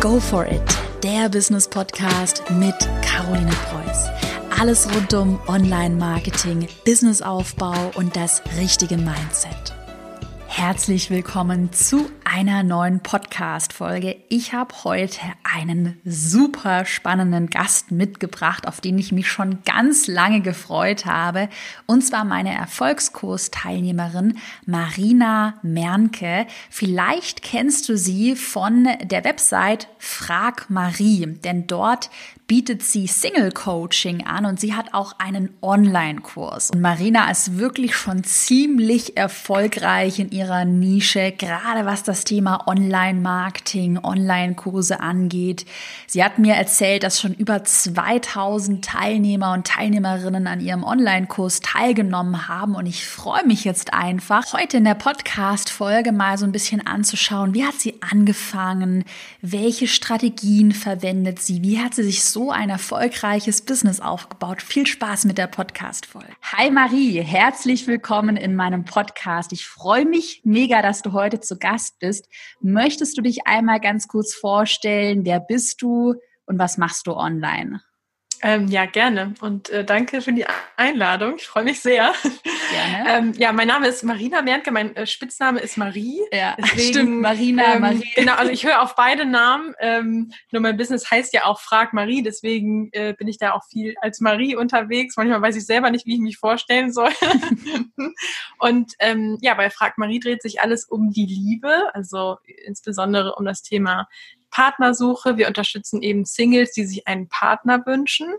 Go for it, der Business Podcast mit Caroline Preuß. Alles rund um Online-Marketing, Businessaufbau und das richtige Mindset. Herzlich willkommen zu einer neuen Podcast-Folge. Ich habe heute einen super spannenden Gast mitgebracht, auf den ich mich schon ganz lange gefreut habe. Und zwar meine Erfolgskurs-Teilnehmerin Marina Mernke. Vielleicht kennst du sie von der Website Frag Marie, denn dort bietet sie Single Coaching an und sie hat auch einen Online-Kurs. Und Marina ist wirklich schon ziemlich erfolgreich in ihrer Nische, gerade was das Thema Online-Marketing, Online-Kurse angeht. Sie hat mir erzählt, dass schon über 2000 Teilnehmer und Teilnehmerinnen an ihrem Online-Kurs teilgenommen haben und ich freue mich jetzt einfach, heute in der Podcast-Folge mal so ein bisschen anzuschauen, wie hat sie angefangen, welche Strategien verwendet sie, wie hat sie sich so ein erfolgreiches Business aufgebaut. Viel Spaß mit der Podcast-Folge. Hi Marie, herzlich willkommen in meinem Podcast. Ich freue mich mega, dass du heute zu Gast bist. Möchtest du dich einmal ganz kurz vorstellen? Wer bist du und was machst du online? Ähm, ja, gerne. Und äh, danke für die Einladung. Ich freue mich sehr. Gerne. ähm, ja, mein Name ist Marina Mernke, mein äh, Spitzname ist Marie. Ja, Deswegen, stimmt, Marina, ähm, Marie. Genau, also ich höre auf beide Namen. Ähm, nur mein Business heißt ja auch Frag Marie, deswegen äh, bin ich da auch viel als Marie unterwegs. Manchmal weiß ich selber nicht, wie ich mich vorstellen soll. Und ähm, ja, bei Frag Marie dreht sich alles um die Liebe, also insbesondere um das Thema Partnersuche. Wir unterstützen eben Singles, die sich einen Partner wünschen.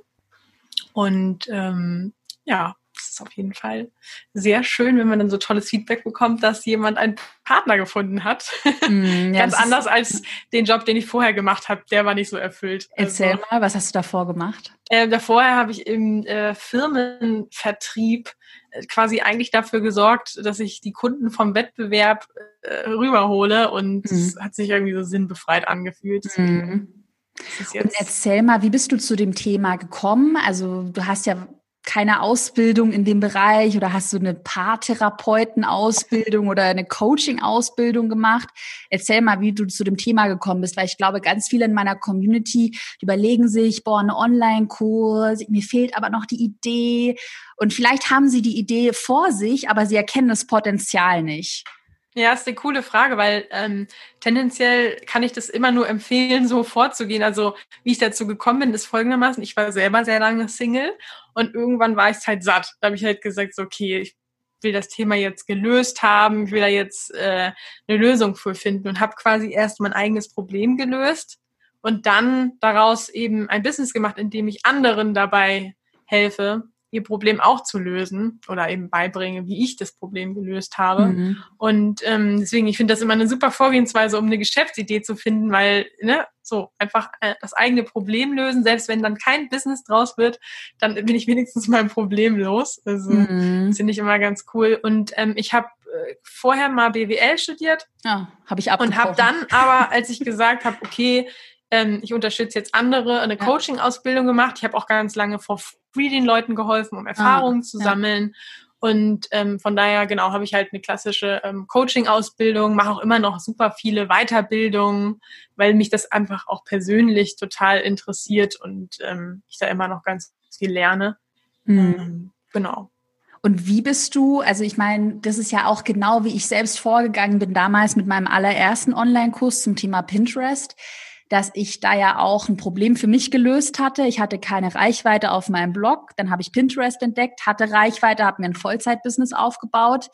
Und ähm, ja, es ist auf jeden Fall sehr schön, wenn man dann so tolles Feedback bekommt, dass jemand einen Partner gefunden hat. Mm, ja, Ganz anders als den Job, den ich vorher gemacht habe. Der war nicht so erfüllt. Erzähl also, mal, was hast du davor gemacht? Äh, davor habe ich im äh, Firmenvertrieb äh, quasi eigentlich dafür gesorgt, dass ich die Kunden vom Wettbewerb äh, rüberhole und mhm. hat sich irgendwie so sinnbefreit angefühlt. Mhm. Und erzähl mal, wie bist du zu dem Thema gekommen? Also du hast ja keine Ausbildung in dem Bereich oder hast du eine Paartherapeuten-Ausbildung oder eine Coaching-Ausbildung gemacht? Erzähl mal, wie du zu dem Thema gekommen bist, weil ich glaube, ganz viele in meiner Community überlegen sich, boah, ein Online-Kurs, mir fehlt aber noch die Idee und vielleicht haben sie die Idee vor sich, aber sie erkennen das Potenzial nicht. Ja, ist eine coole Frage, weil ähm, tendenziell kann ich das immer nur empfehlen, so vorzugehen. Also wie ich dazu gekommen bin, ist folgendermaßen, ich war selber sehr lange Single und irgendwann war ich es halt satt. Da habe ich halt gesagt, so, okay, ich will das Thema jetzt gelöst haben, ich will da jetzt äh, eine Lösung für finden und habe quasi erst mein eigenes Problem gelöst und dann daraus eben ein Business gemacht, in dem ich anderen dabei helfe, ihr Problem auch zu lösen oder eben beibringe, wie ich das Problem gelöst habe. Mhm. Und ähm, deswegen, ich finde das immer eine super Vorgehensweise, um eine Geschäftsidee zu finden, weil, ne, so einfach äh, das eigene Problem lösen, selbst wenn dann kein Business draus wird, dann bin ich wenigstens mein Problem los. Also mhm. finde ich immer ganz cool. Und ähm, ich habe äh, vorher mal BWL studiert. Ja, habe ich abgebrochen. Und habe dann aber, als ich gesagt habe, okay, ähm, ich unterstütze jetzt andere, eine Coaching-Ausbildung gemacht. Ich habe auch ganz lange vor free den Leuten geholfen, um Erfahrungen ah, zu sammeln. Und ähm, von daher, genau, habe ich halt eine klassische ähm, Coaching-Ausbildung, mache auch immer noch super viele Weiterbildungen, weil mich das einfach auch persönlich total interessiert und ähm, ich da immer noch ganz viel lerne. Mhm. Ähm, genau. Und wie bist du, also ich meine, das ist ja auch genau wie ich selbst vorgegangen bin damals mit meinem allerersten Online-Kurs zum Thema Pinterest dass ich da ja auch ein Problem für mich gelöst hatte. Ich hatte keine Reichweite auf meinem Blog, dann habe ich Pinterest entdeckt, hatte Reichweite, habe mir ein Vollzeitbusiness aufgebaut.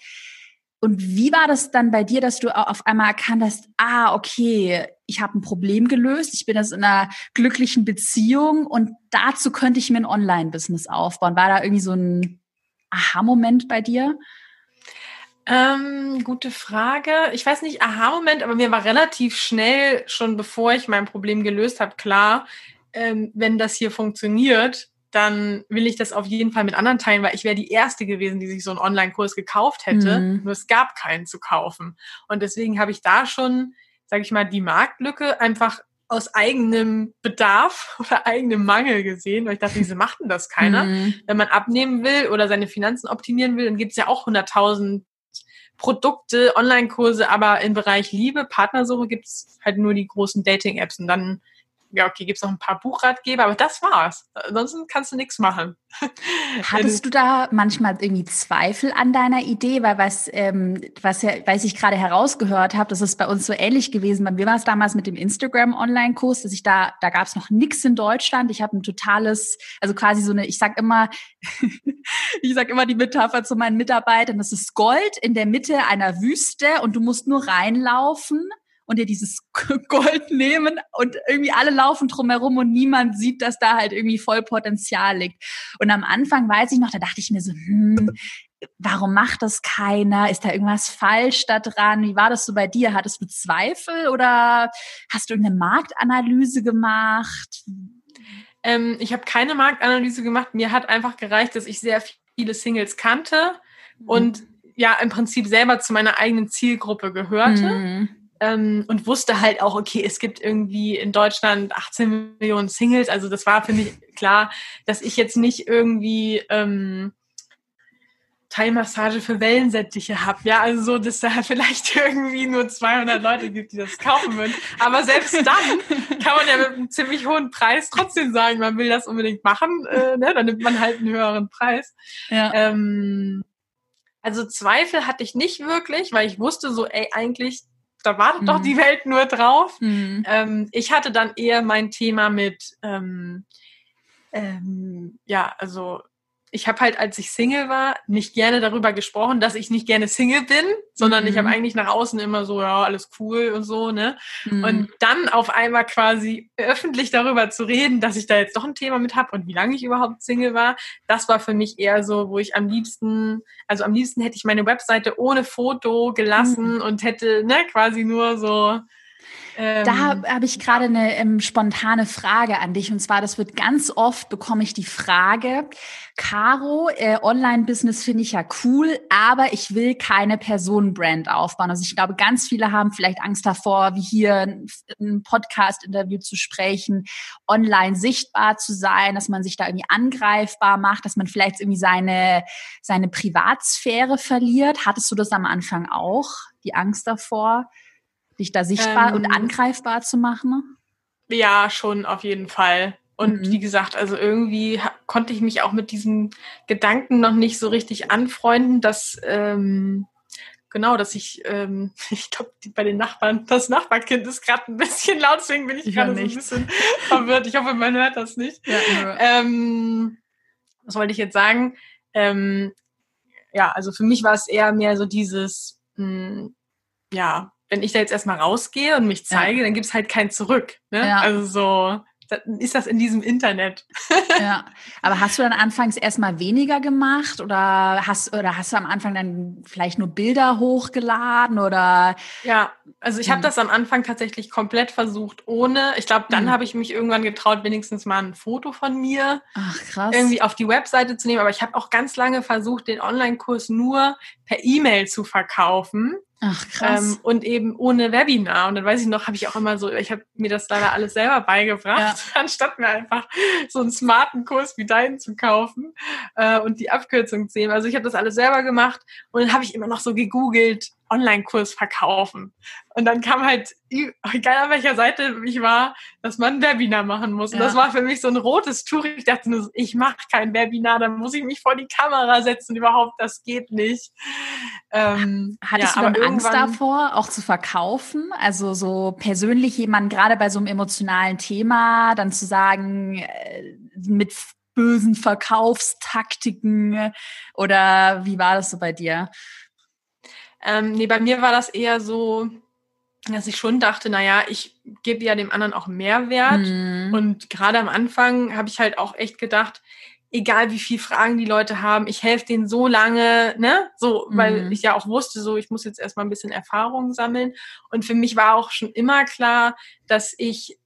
Und wie war das dann bei dir, dass du auf einmal erkannt hast, ah, okay, ich habe ein Problem gelöst, ich bin jetzt in einer glücklichen Beziehung und dazu könnte ich mir ein Online-Business aufbauen. War da irgendwie so ein Aha-Moment bei dir? Ähm, gute Frage. Ich weiß nicht, Aha-Moment, aber mir war relativ schnell, schon bevor ich mein Problem gelöst habe, klar, ähm, wenn das hier funktioniert, dann will ich das auf jeden Fall mit anderen teilen, weil ich wäre die Erste gewesen, die sich so einen Online-Kurs gekauft hätte. Mhm. Nur es gab keinen zu kaufen. Und deswegen habe ich da schon, sage ich mal, die Marktlücke einfach aus eigenem Bedarf oder eigenem Mangel gesehen, weil ich dachte, wieso macht denn das keiner? Mhm. Wenn man abnehmen will oder seine Finanzen optimieren will, dann gibt es ja auch 100.000 Produkte, Online-Kurse, aber im Bereich Liebe, Partnersuche gibt's halt nur die großen Dating-Apps und dann ja, okay, gibt's noch ein paar Buchratgeber, aber das war's. Ansonsten kannst du nichts machen. Hattest du da manchmal irgendwie Zweifel an deiner Idee? Weil was, ähm, was ja, weiß ich gerade herausgehört habe, das ist bei uns so ähnlich gewesen. Bei mir war es damals mit dem Instagram-Online-Kurs, dass ich da, da gab's noch nichts in Deutschland. Ich habe ein totales, also quasi so eine, ich sag immer, ich sag immer die Metapher zu meinen Mitarbeitern, das ist Gold in der Mitte einer Wüste und du musst nur reinlaufen und dir dieses Gold nehmen und irgendwie alle laufen drumherum und niemand sieht, dass da halt irgendwie voll Potenzial liegt. Und am Anfang weiß ich noch, da dachte ich mir so, hm, warum macht das keiner? Ist da irgendwas falsch da dran? Wie war das so bei dir? Hattest du Zweifel oder hast du irgendeine Marktanalyse gemacht? Ähm, ich habe keine Marktanalyse gemacht. Mir hat einfach gereicht, dass ich sehr viele Singles kannte mhm. und ja im Prinzip selber zu meiner eigenen Zielgruppe gehörte. Mhm ähm, und wusste halt auch, okay, es gibt irgendwie in Deutschland 18 Millionen Singles. Also das war für mich klar, dass ich jetzt nicht irgendwie ähm, Teilmassage für Wellensättiche habe. Ja, also so, dass da vielleicht irgendwie nur 200 Leute gibt, die das kaufen würden. Aber selbst dann kann man ja mit einem ziemlich hohen Preis trotzdem sagen, man will das unbedingt machen. Äh, ne? Dann nimmt man halt einen höheren Preis. Ja. Ähm, also Zweifel hatte ich nicht wirklich, weil ich wusste so, ey, eigentlich da wartet mhm. doch die Welt nur drauf. Mhm. Ähm, ich hatte dann eher mein Thema mit, ähm, ähm, ja, also ich habe halt, als ich Single war, nicht gerne darüber gesprochen, dass ich nicht gerne Single bin, sondern mhm. ich habe eigentlich nach außen immer so, ja, alles cool und so, ne? Mhm. Und dann auf einmal quasi öffentlich darüber zu reden, dass ich da jetzt doch ein Thema mit habe und wie lange ich überhaupt Single war, das war für mich eher so, wo ich am liebsten, also am liebsten hätte ich meine Webseite ohne Foto gelassen mhm. und hätte, ne, quasi nur so ähm, da habe hab ich gerade eine ähm, spontane Frage an dich. Und zwar, das wird ganz oft, bekomme ich die Frage, Caro, äh, Online-Business finde ich ja cool, aber ich will keine Personenbrand aufbauen. Also ich glaube, ganz viele haben vielleicht Angst davor, wie hier ein Podcast-Interview zu sprechen, online sichtbar zu sein, dass man sich da irgendwie angreifbar macht, dass man vielleicht irgendwie seine, seine Privatsphäre verliert. Hattest du das am Anfang auch, die Angst davor? Dich da sichtbar ähm, und angreifbar zu machen? Ja, schon auf jeden Fall. Und mhm. wie gesagt, also irgendwie konnte ich mich auch mit diesen Gedanken noch nicht so richtig anfreunden, dass ähm, genau, dass ich, ähm, ich glaube, bei den Nachbarn, das Nachbarkind ist gerade ein bisschen laut, deswegen bin ich gerade so ein bisschen verwirrt. Ich hoffe, man hört das nicht. Ja, ähm, was wollte ich jetzt sagen? Ähm, ja, also für mich war es eher mehr so dieses, mh, hm, ja, wenn ich da jetzt erstmal rausgehe und mich zeige, ja. dann gibt's halt kein Zurück. Ne? Ja. Also so, ist das in diesem Internet. ja, aber hast du dann anfangs erstmal weniger gemacht oder hast oder hast du am Anfang dann vielleicht nur Bilder hochgeladen oder? Ja, also ich habe hm. das am Anfang tatsächlich komplett versucht ohne. Ich glaube, dann hm. habe ich mich irgendwann getraut, wenigstens mal ein Foto von mir Ach, krass. irgendwie auf die Webseite zu nehmen. Aber ich habe auch ganz lange versucht, den Online-Kurs nur per E-Mail zu verkaufen. Ach, krass. Ähm, und eben ohne Webinar. Und dann weiß ich noch, habe ich auch immer so, ich habe mir das leider alles selber beigebracht, ja. anstatt mir einfach so einen smarten Kurs wie deinen zu kaufen äh, und die Abkürzung zu nehmen. Also ich habe das alles selber gemacht und dann habe ich immer noch so gegoogelt, Online-Kurs verkaufen. Und dann kam halt, egal an welcher Seite ich war, dass man ein Webinar machen muss. Und ja. das war für mich so ein rotes Tuch. Ich dachte nur, ich mache kein Webinar, dann muss ich mich vor die Kamera setzen. Überhaupt, das geht nicht. Ähm, Hattest ja, du dann Angst davor, auch zu verkaufen? Also so persönlich jemand gerade bei so einem emotionalen Thema, dann zu sagen, äh, mit bösen Verkaufstaktiken oder wie war das so bei dir? Ähm, nee, bei mir war das eher so, dass ich schon dachte, naja, ich gebe ja dem anderen auch Mehrwert. Mhm. Und gerade am Anfang habe ich halt auch echt gedacht, egal wie viel Fragen die Leute haben, ich helfe denen so lange, ne? So, weil mhm. ich ja auch wusste, so ich muss jetzt erstmal ein bisschen Erfahrung sammeln. Und für mich war auch schon immer klar, dass ich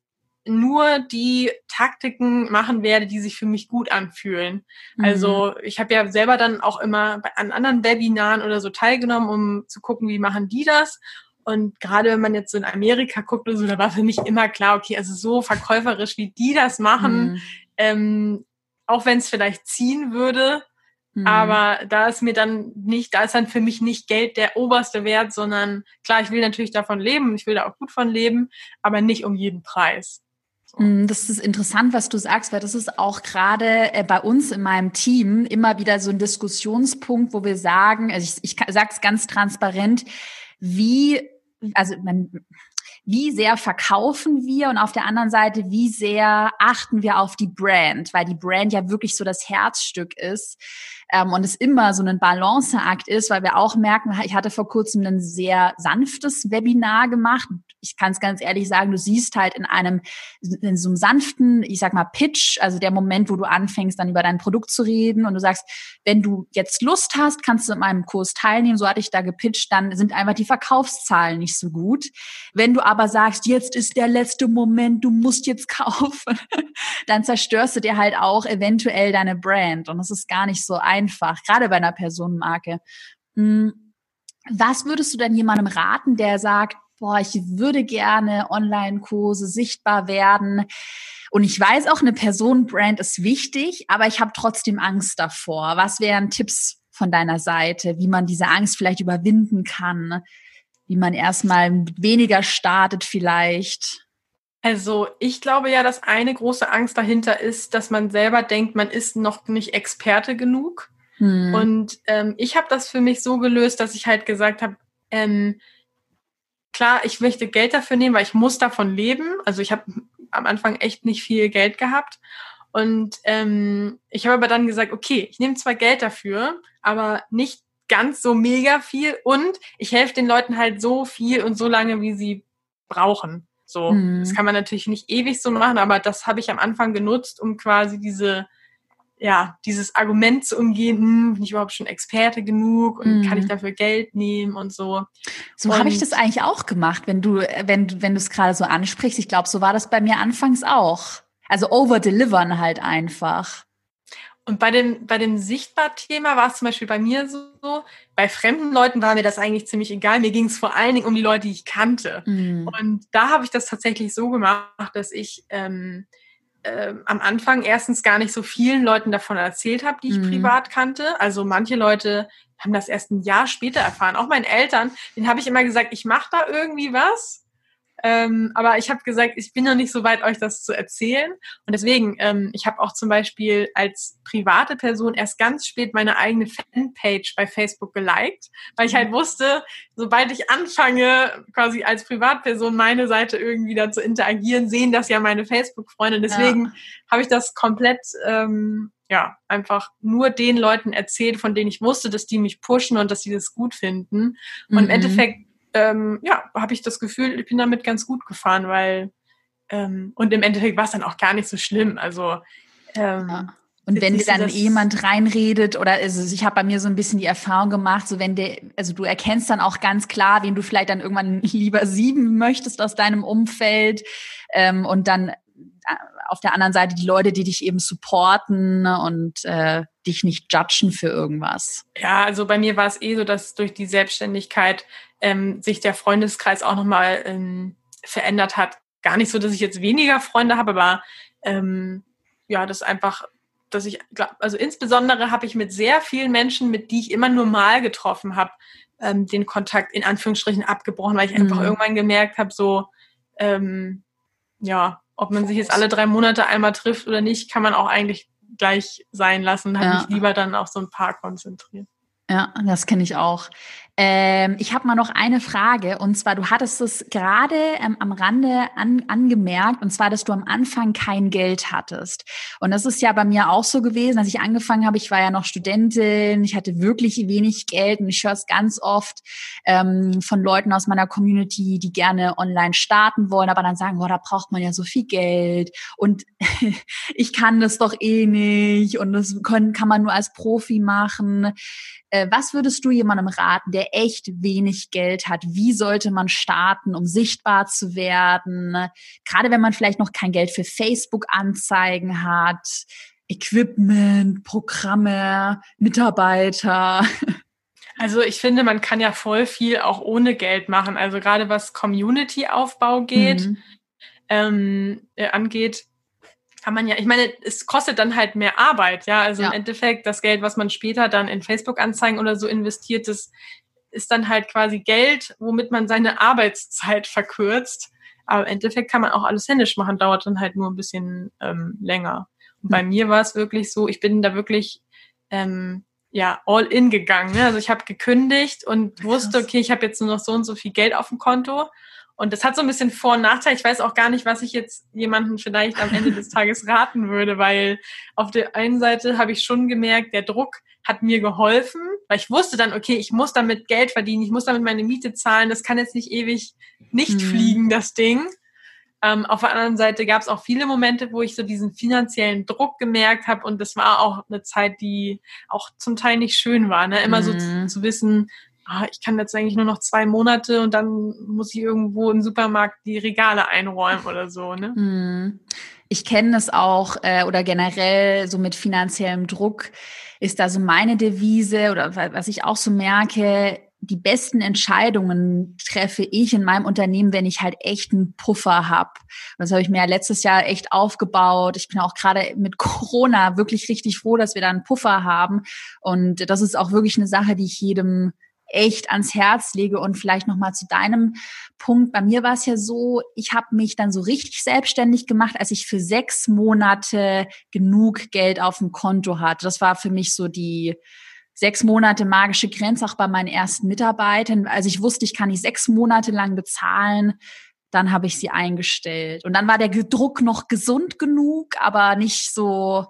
nur die Taktiken machen werde, die sich für mich gut anfühlen. Mhm. Also ich habe ja selber dann auch immer an anderen Webinaren oder so teilgenommen, um zu gucken, wie machen die das. Und gerade wenn man jetzt so in Amerika guckt oder so, da war für mich immer klar, okay, also so verkäuferisch, wie die das machen, mhm. ähm, auch wenn es vielleicht ziehen würde, Mhm. Aber da ist mir dann nicht, da ist dann für mich nicht Geld der oberste Wert, sondern klar, ich will natürlich davon leben, ich will da auch gut von leben, aber nicht um jeden Preis. Mm, das ist interessant, was du sagst, weil das ist auch gerade äh, bei uns in meinem Team immer wieder so ein Diskussionspunkt, wo wir sagen, also ich, ich sage es ganz transparent, wie, also man, wie sehr verkaufen wir und auf der anderen Seite, wie sehr achten wir auf die Brand, weil die Brand ja wirklich so das Herzstück ist ähm, und es immer so ein Balanceakt ist, weil wir auch merken, ich hatte vor kurzem ein sehr sanftes Webinar gemacht. Ich kann es ganz ehrlich sagen, du siehst halt in einem, in so einem sanften, ich sag mal Pitch, also der Moment, wo du anfängst, dann über dein Produkt zu reden und du sagst, wenn du jetzt Lust hast, kannst du in meinem Kurs teilnehmen. So hatte ich da gepitcht, dann sind einfach die Verkaufszahlen nicht so gut. Wenn du aber sagst, jetzt ist der letzte Moment, du musst jetzt kaufen, dann zerstörst du dir halt auch eventuell deine Brand und das ist gar nicht so einfach gerade bei einer Personenmarke. Hm, was würdest du denn jemandem raten, der sagt, boah, ich würde gerne Online-Kurse sichtbar werden? Und ich weiß auch, eine Personenbrand ist wichtig, aber ich habe trotzdem Angst davor. Was wären Tipps von deiner Seite, wie man diese Angst vielleicht überwinden kann? Wie man erstmal weniger startet vielleicht? Also ich glaube ja, dass eine große Angst dahinter ist, dass man selber denkt, man ist noch nicht Experte genug. Hm. Und ähm, ich habe das für mich so gelöst, dass ich halt gesagt habe, ähm, klar, ich möchte Geld dafür nehmen, weil ich muss davon leben. Also ich habe am Anfang echt nicht viel Geld gehabt. Und ähm, ich habe aber dann gesagt, okay, ich nehme zwar Geld dafür, aber nicht ganz so mega viel und ich helfe den Leuten halt so viel und so lange, wie sie brauchen. So, mhm. das kann man natürlich nicht ewig so machen, aber das habe ich am Anfang genutzt, um quasi diese ja, dieses Argument zu umgehen, hm, bin ich überhaupt schon Experte genug und mm. kann ich mhm. dafür Geld nehmen und so. So habe ich das eigentlich auch gemacht, wenn du, wenn, wenn du es gerade so ansprichst. Ich glaube, so war das bei mir anfangs auch. Also overdelivern halt einfach. Und bei dem, bei dem Sichtbar-Thema war es zum Beispiel bei mir so, bei fremden Leuten war mir das eigentlich ziemlich egal. Mir ging es vor allen Dingen um die Leute, die ich kannte. Mm. Und da habe ich das tatsächlich so gemacht, dass ich ähm, äh, am Anfang erstens gar nicht so vielen Leuten davon erzählt habe, die ich mhm. privat kannte. Also manche Leute haben das erst ein Jahr später erfahren. Auch meinen Eltern, denen habe ich immer gesagt, ich mache da irgendwie was. Ähm, aber ich habe gesagt, ich bin noch nicht so weit, euch das zu erzählen. Und deswegen, ähm, ich habe auch zum Beispiel als private Person erst ganz spät meine eigene Fanpage bei Facebook geliked, weil ich halt wusste, sobald ich anfange, quasi als Privatperson meine Seite irgendwie da zu interagieren, sehen das ja meine Facebook-Freunde. Deswegen ja. habe ich das komplett ähm, ja, einfach nur den Leuten erzählt, von denen ich wusste, dass die mich pushen und dass sie das gut finden. Und mhm. im Endeffekt ähm, ja, habe ich das Gefühl, ich bin damit ganz gut gefahren, weil ähm, und im Endeffekt war es dann auch gar nicht so schlimm. Also ähm, ja. Und wenn dir dann jemand reinredet oder also ich habe bei mir so ein bisschen die Erfahrung gemacht, so wenn der, also du erkennst dann auch ganz klar, wen du vielleicht dann irgendwann lieber sieben möchtest aus deinem Umfeld ähm, und dann äh, auf der anderen Seite die Leute, die dich eben supporten und äh, dich nicht judgen für irgendwas. Ja, also bei mir war es eh so, dass durch die Selbstständigkeit ähm, sich der Freundeskreis auch nochmal ähm, verändert hat. Gar nicht so, dass ich jetzt weniger Freunde habe, aber ähm, ja, das einfach, dass ich, glaub, also insbesondere habe ich mit sehr vielen Menschen, mit die ich immer nur mal getroffen habe, ähm, den Kontakt in Anführungsstrichen abgebrochen, weil ich mhm. einfach irgendwann gemerkt habe, so, ähm, ja, ob man sich jetzt alle drei Monate einmal trifft oder nicht, kann man auch eigentlich gleich sein lassen, habe ja. mich lieber dann auf so ein paar konzentriert. Ja, das kenne ich auch. Ähm, ich habe mal noch eine Frage und zwar, du hattest es gerade ähm, am Rande an, angemerkt und zwar, dass du am Anfang kein Geld hattest. Und das ist ja bei mir auch so gewesen, als ich angefangen habe. Ich war ja noch Studentin, ich hatte wirklich wenig Geld und ich höre es ganz oft ähm, von Leuten aus meiner Community, die gerne online starten wollen, aber dann sagen, boah, da braucht man ja so viel Geld und ich kann das doch eh nicht und das können, kann man nur als Profi machen. Äh, was würdest du jemandem raten, der echt wenig Geld hat? Wie sollte man starten, um sichtbar zu werden? Gerade wenn man vielleicht noch kein Geld für Facebook-Anzeigen hat, Equipment, Programme, Mitarbeiter. Also ich finde, man kann ja voll viel auch ohne Geld machen. Also gerade was Community-Aufbau geht, mhm. ähm, äh, angeht, kann man ja, ich meine, es kostet dann halt mehr Arbeit, ja. Also ja. im Endeffekt das Geld, was man später dann in Facebook-Anzeigen oder so investiert, das ist dann halt quasi Geld, womit man seine Arbeitszeit verkürzt. Aber im Endeffekt kann man auch alles händisch machen, dauert dann halt nur ein bisschen ähm, länger. Und bei hm. mir war es wirklich so, ich bin da wirklich ähm, ja all in gegangen. Ne? Also ich habe gekündigt und wusste, okay, ich habe jetzt nur noch so und so viel Geld auf dem Konto und das hat so ein bisschen Vor- und Nachteil. Ich weiß auch gar nicht, was ich jetzt jemanden vielleicht am Ende des Tages raten würde, weil auf der einen Seite habe ich schon gemerkt, der Druck hat mir geholfen, weil ich wusste dann, okay, ich muss damit Geld verdienen, ich muss damit meine Miete zahlen, das kann jetzt nicht ewig nicht mhm. fliegen, das Ding. Ähm, auf der anderen Seite gab es auch viele Momente, wo ich so diesen finanziellen Druck gemerkt habe und das war auch eine Zeit, die auch zum Teil nicht schön war. Ne? Immer mhm. so zu, zu wissen, ah, ich kann jetzt eigentlich nur noch zwei Monate und dann muss ich irgendwo im Supermarkt die Regale einräumen oder so. Ne? Hm. Ich kenne das auch äh, oder generell so mit finanziellem Druck ist da so meine Devise oder was ich auch so merke, die besten Entscheidungen treffe ich in meinem Unternehmen, wenn ich halt echt einen Puffer habe. Das habe ich mir ja letztes Jahr echt aufgebaut. Ich bin auch gerade mit Corona wirklich richtig froh, dass wir da einen Puffer haben. Und das ist auch wirklich eine Sache, die ich jedem echt ans Herz lege und vielleicht noch mal zu deinem Punkt. Bei mir war es ja so, ich habe mich dann so richtig selbstständig gemacht, als ich für sechs Monate genug Geld auf dem Konto hatte. Das war für mich so die sechs Monate magische Grenze auch bei meinen ersten Mitarbeitern. Also ich wusste, ich kann die sechs Monate lang bezahlen. Dann habe ich sie eingestellt. Und dann war der Druck noch gesund genug, aber nicht so,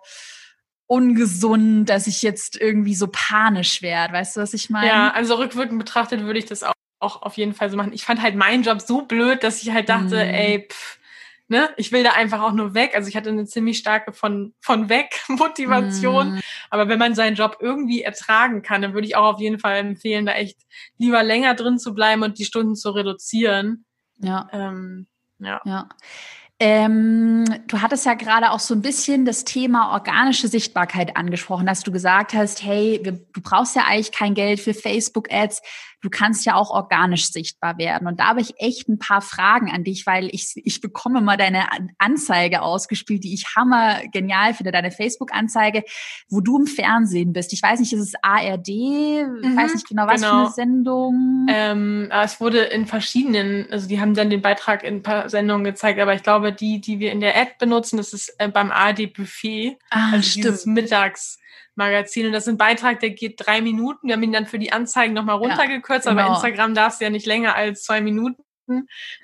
ungesund, dass ich jetzt irgendwie so panisch werde. Weißt du, was ich meine? Ja, also rückwirkend betrachtet würde ich das auch, auch auf jeden Fall so machen. Ich fand halt meinen Job so blöd, dass ich halt dachte, mm. ey, pff, ne, ich will da einfach auch nur weg. Also ich hatte eine ziemlich starke von, von weg Motivation. Mm. Aber wenn man seinen Job irgendwie ertragen kann, dann würde ich auch auf jeden Fall empfehlen, da echt lieber länger drin zu bleiben und die Stunden zu reduzieren. Ja. Ähm, ja. ja. Ähm, du hattest ja gerade auch so ein bisschen das Thema organische Sichtbarkeit angesprochen, dass du gesagt hast, hey, wir, du brauchst ja eigentlich kein Geld für Facebook-Ads du kannst ja auch organisch sichtbar werden. Und da habe ich echt ein paar Fragen an dich, weil ich, ich bekomme mal deine Anzeige ausgespielt, die ich hammer genial finde, deine Facebook-Anzeige, wo du im Fernsehen bist. Ich weiß nicht, ist es ARD? Mhm, ich weiß nicht genau, was genau. für eine Sendung. Ähm, es wurde in verschiedenen, also die haben dann den Beitrag in ein paar Sendungen gezeigt, aber ich glaube, die, die wir in der Ad benutzen, das ist äh, beim ARD-Buffet. Ah, also stimmt. Mittags Magazin. Und das ist ein Beitrag, der geht drei Minuten. Wir haben ihn dann für die Anzeigen nochmal runtergekürzt, ja, genau. aber Instagram darfst du ja nicht länger als zwei Minuten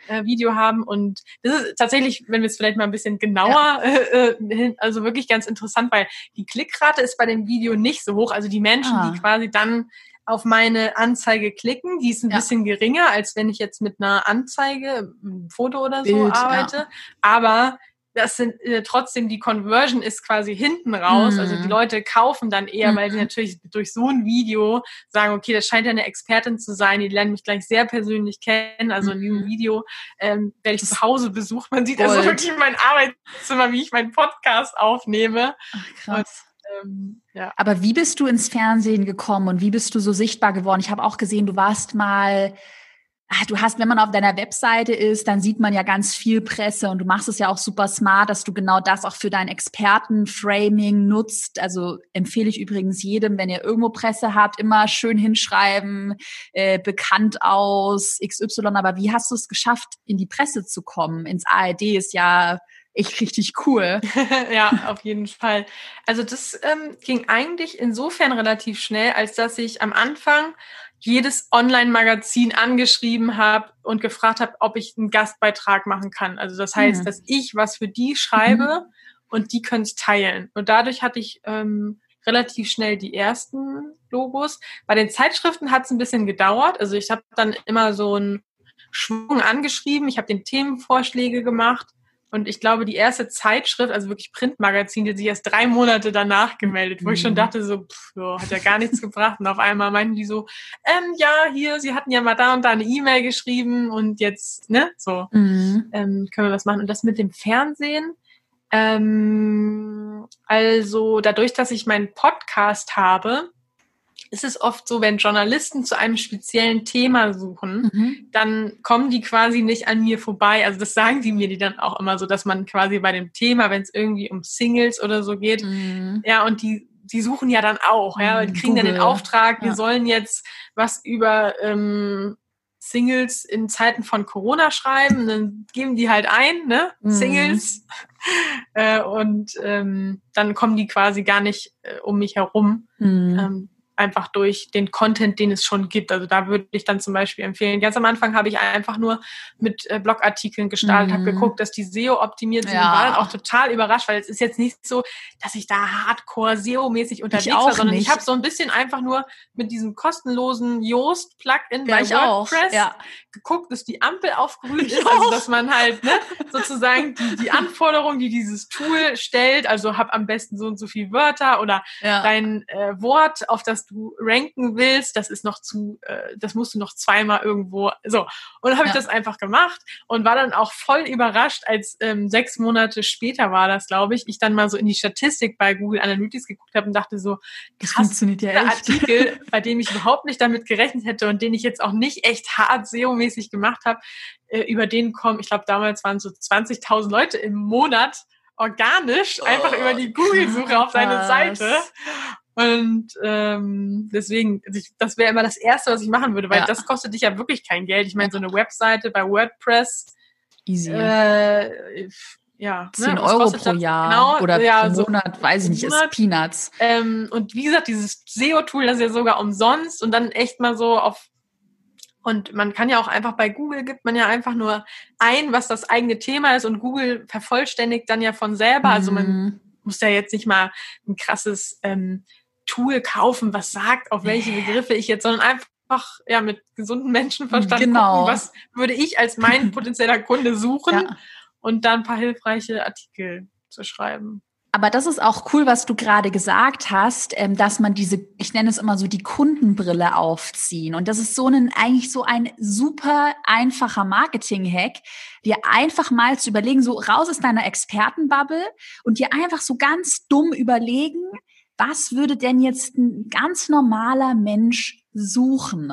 äh, Video haben. Und das ist tatsächlich, wenn wir es vielleicht mal ein bisschen genauer, ja. äh, äh also wirklich ganz interessant, weil die Klickrate ist bei dem Video nicht so hoch. Also die Menschen, ah. die quasi dann auf meine Anzeige klicken, die ist ein ja. bisschen geringer, als wenn ich jetzt mit einer Anzeige, ein Foto oder so Bild, arbeite. Ja. Aber das sind äh, trotzdem die Conversion ist quasi hinten raus. Mhm. Also die mhm. Leute kaufen dann eher, mhm. weil sie natürlich durch so ein Video sagen, okay, das scheint ja eine Expertin zu sein, die lernen mich gleich sehr persönlich kennen. Also mhm. in diesem Video ähm, werde ich zu Hause besucht. Man sieht also wirklich mein Arbeitszimmer, wie ich meinen Podcast aufnehme. Ach, krass. Und, ähm, ja. Aber wie bist du ins Fernsehen gekommen und wie bist du so sichtbar geworden? Ich habe auch gesehen, du warst mal Ah, du hast, wenn man auf deiner Webseite ist, dann sieht man ja ganz viel Presse und du machst es ja auch super smart, dass du genau das auch für dein Expertenframing nutzt. Also empfehle ich übrigens jedem, wenn ihr irgendwo Presse habt, immer schön hinschreiben, äh, bekannt aus XY. Aber wie hast du es geschafft, in die Presse zu kommen? Ins ARD ist ja echt richtig cool. ja, auf jeden Fall. Also das ähm, ging eigentlich insofern relativ schnell, als dass ich am Anfang jedes Online-Magazin angeschrieben habe und gefragt habe, ob ich einen Gastbeitrag machen kann. Also das heißt, mhm. dass ich was für die schreibe mhm. und die können es teilen. Und dadurch hatte ich ähm, relativ schnell die ersten Logos. Bei den Zeitschriften hat es ein bisschen gedauert. Also ich habe dann immer so einen Schwung angeschrieben. Ich habe den Themenvorschläge gemacht und ich glaube, die erste Zeitschrift, also wirklich Printmagazin, die sich erst drei Monate danach gemeldet, wo mhm. ich schon mhm. dachte, so, pff, jo, hat ja gar nichts gebracht. Und auf einmal meinten die so, ähm, ja, hier, sie hatten ja mal da und da eine E-Mail geschrieben und jetzt, ne, so, mhm. ähm, können wir was machen. Und das mit dem Fernsehen, ähm, also dadurch, dass ich meinen Podcast habe, es ist oft so, wenn Journalisten zu einem speziellen Thema suchen, mhm. dann kommen die quasi nicht an mir vorbei. Also das sagen die mir die dann auch immer so, dass man quasi bei dem Thema, wenn es irgendwie um Singles oder so geht, mhm. ja, und die die suchen ja dann auch, ja, die kriegen Google. dann den Auftrag, wir ja. sollen jetzt was über ähm, Singles in Zeiten von Corona schreiben, dann geben die halt ein, ne? Mhm. Singles. äh, und ähm, dann kommen die quasi gar nicht äh, um mich herum. Mhm. Ähm, einfach durch den Content, den es schon gibt. Also da würde ich dann zum Beispiel empfehlen. Ganz am Anfang habe ich einfach nur mit äh, Blogartikeln gestartet, mhm. habe geguckt, dass die SEO optimiert sind. Ja. War dann auch total überrascht, weil es ist jetzt nicht so, dass ich da hardcore SEO-mäßig unterwegs war, sondern nicht. ich habe so ein bisschen einfach nur mit diesem kostenlosen Yoast-Plugin ja, bei WordPress ja. geguckt, dass die Ampel aufgrün ist, also dass man halt ne, sozusagen die, die Anforderungen, die dieses Tool stellt, also hab am besten so und so viel Wörter oder dein äh, Wort, auf das du ranken willst, das ist noch zu, äh, das musst du noch zweimal irgendwo. So. Und dann habe ja. ich das einfach gemacht und war dann auch voll überrascht, als ähm, sechs Monate später war das, glaube ich, ich dann mal so in die Statistik bei Google Analytics geguckt habe und dachte so, das funktioniert ja echt. Artikel, bei dem ich überhaupt nicht damit gerechnet hätte und den ich jetzt auch nicht echt hart SEO-mäßig gemacht habe, äh, über den kommen, ich glaube, damals waren so 20.000 Leute im Monat organisch einfach oh, über die Google-Suche auf seine Seite. Und ähm, deswegen, also das wäre immer das Erste, was ich machen würde, weil ja. das kostet dich ja wirklich kein Geld. Ich meine, so eine Webseite bei WordPress. Easy. Äh, ja, 10 ne, Euro pro Jahr genau, oder ja, pro Monat, so weiß ich nicht, Monat. ist Peanuts. Ähm, und wie gesagt, dieses SEO-Tool, das ist ja sogar umsonst und dann echt mal so auf und man kann ja auch einfach bei Google gibt man ja einfach nur ein, was das eigene Thema ist und Google vervollständigt dann ja von selber. Also man mhm. muss ja jetzt nicht mal ein krasses ähm, Tool kaufen, was sagt, auf welche Begriffe ich jetzt, sondern einfach ja mit gesundem Menschenverstand genau. gucken, was würde ich als mein potenzieller Kunde suchen ja. und dann ein paar hilfreiche Artikel zu schreiben. Aber das ist auch cool, was du gerade gesagt hast, ähm, dass man diese, ich nenne es immer so, die Kundenbrille aufziehen. Und das ist so ein, eigentlich so ein super einfacher Marketing-Hack, dir einfach mal zu überlegen, so raus aus deiner Expertenbubble und dir einfach so ganz dumm überlegen, was würde denn jetzt ein ganz normaler Mensch suchen?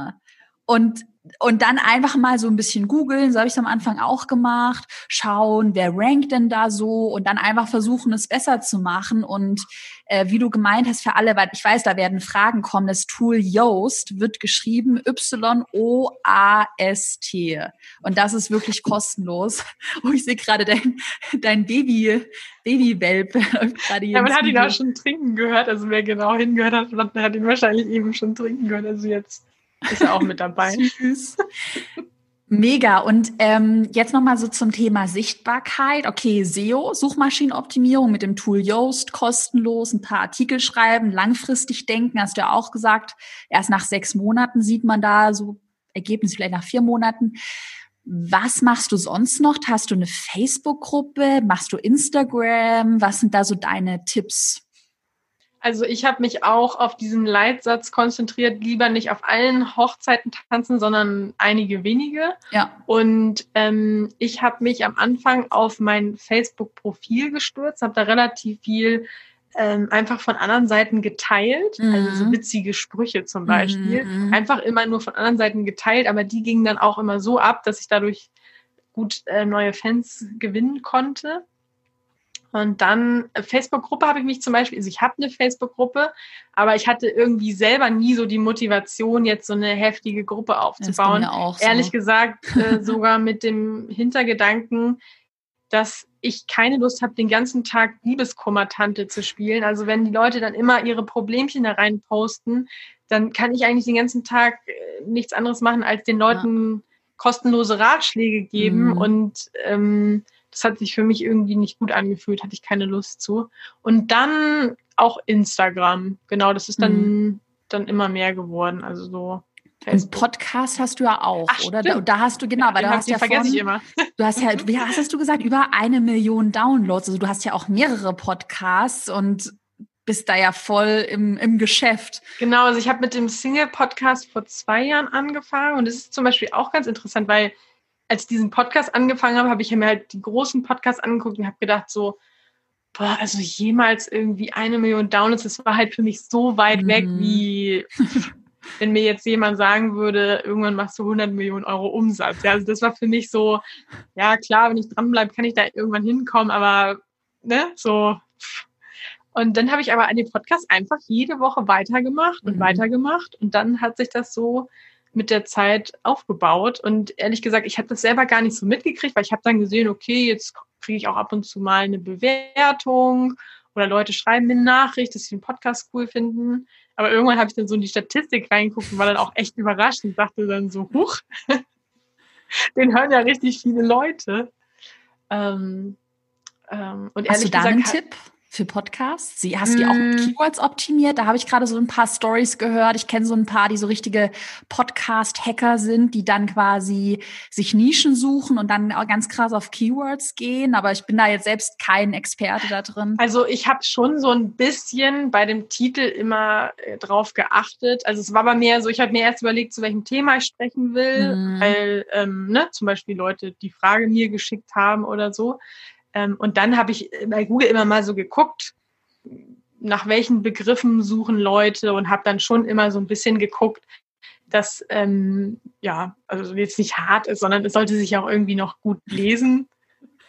Und und dann einfach mal so ein bisschen googeln, so habe ich es am Anfang auch gemacht, schauen, wer rankt denn da so und dann einfach versuchen, es besser zu machen. Und äh, wie du gemeint hast, für alle, weil ich weiß, da werden Fragen kommen, das Tool Yoast wird geschrieben Y-O-A-S-T. Und das ist wirklich kostenlos. Oh, ich sehe gerade dein, dein Baby, Babywelpe gerade. Ja, man hat ihn auch schon trinken gehört. Also wer genau hingehört hat, hat ihn wahrscheinlich eben schon trinken gehört. Also jetzt ist er auch mit dabei. Süß. Mega. Und ähm, jetzt nochmal so zum Thema Sichtbarkeit. Okay, SEO, Suchmaschinenoptimierung mit dem Tool Yoast, kostenlos, ein paar Artikel schreiben, langfristig denken, hast du ja auch gesagt. Erst nach sechs Monaten sieht man da so Ergebnis, vielleicht nach vier Monaten. Was machst du sonst noch? Hast du eine Facebook-Gruppe? Machst du Instagram? Was sind da so deine Tipps? Also ich habe mich auch auf diesen Leitsatz konzentriert, lieber nicht auf allen Hochzeiten tanzen, sondern einige wenige. Ja. Und ähm, ich habe mich am Anfang auf mein Facebook-Profil gestürzt, habe da relativ viel ähm, einfach von anderen Seiten geteilt, mhm. also so mhm. witzige Sprüche zum Beispiel, mhm. einfach immer nur von anderen Seiten geteilt, aber die gingen dann auch immer so ab, dass ich dadurch gut äh, neue Fans gewinnen konnte. Und dann äh, Facebook-Gruppe habe ich mich zum Beispiel, also ich habe eine Facebook-Gruppe, aber ich hatte irgendwie selber nie so die Motivation, jetzt so eine heftige Gruppe aufzubauen. Auch so. Ehrlich gesagt, äh, sogar mit dem Hintergedanken, dass ich keine Lust habe, den ganzen Tag Liebeskummer-Tante zu spielen. Also wenn die Leute dann immer ihre Problemchen da rein posten, dann kann ich eigentlich den ganzen Tag äh, nichts anderes machen, als den Leuten ja. kostenlose Ratschläge geben mhm. und ähm, das hat sich für mich irgendwie nicht gut angefühlt, hatte ich keine Lust zu. Und dann auch Instagram. Genau, das ist dann, mhm. dann immer mehr geworden. Also so. Ein Podcast hast du ja auch, Ach, oder? Da, da, hast du, genau, weil du hast ja vergesse von, ich immer. Du hast ja, wie hast du gesagt, über eine Million Downloads. Also du hast ja auch mehrere Podcasts und bist da ja voll im, im Geschäft. Genau, also ich habe mit dem Single-Podcast vor zwei Jahren angefangen und das ist zum Beispiel auch ganz interessant, weil als ich diesen Podcast angefangen habe, habe ich mir halt die großen Podcasts angeguckt und habe gedacht so, boah, also jemals irgendwie eine Million Downloads, das war halt für mich so weit mhm. weg, wie wenn mir jetzt jemand sagen würde, irgendwann machst du 100 Millionen Euro Umsatz. Ja, also das war für mich so, ja klar, wenn ich dranbleibe, kann ich da irgendwann hinkommen, aber ne, so. Und dann habe ich aber an dem Podcast einfach jede Woche weitergemacht und mhm. weitergemacht und dann hat sich das so mit der Zeit aufgebaut. Und ehrlich gesagt, ich habe das selber gar nicht so mitgekriegt, weil ich habe dann gesehen, okay, jetzt kriege ich auch ab und zu mal eine Bewertung oder Leute schreiben mir eine Nachricht, dass sie den Podcast cool finden. Aber irgendwann habe ich dann so in die Statistik reingeguckt und war dann auch echt überrascht und dachte dann so, huch, den hören ja richtig viele Leute. Ähm, ähm, und Hast du da gesagt, einen Tipp? Für Podcasts? Sie hast die auch mit mm. Keywords optimiert? Da habe ich gerade so ein paar Stories gehört. Ich kenne so ein paar, die so richtige Podcast-Hacker sind, die dann quasi sich Nischen suchen und dann ganz krass auf Keywords gehen. Aber ich bin da jetzt selbst kein Experte da drin. Also ich habe schon so ein bisschen bei dem Titel immer äh, drauf geachtet. Also es war aber mehr so, ich habe mir erst überlegt, zu welchem Thema ich sprechen will, mhm. weil ähm, ne, zum Beispiel Leute die Frage mir geschickt haben oder so. Ähm, und dann habe ich bei Google immer mal so geguckt, nach welchen Begriffen suchen Leute und habe dann schon immer so ein bisschen geguckt, dass ähm, ja, also jetzt nicht hart ist, sondern es sollte sich auch irgendwie noch gut lesen.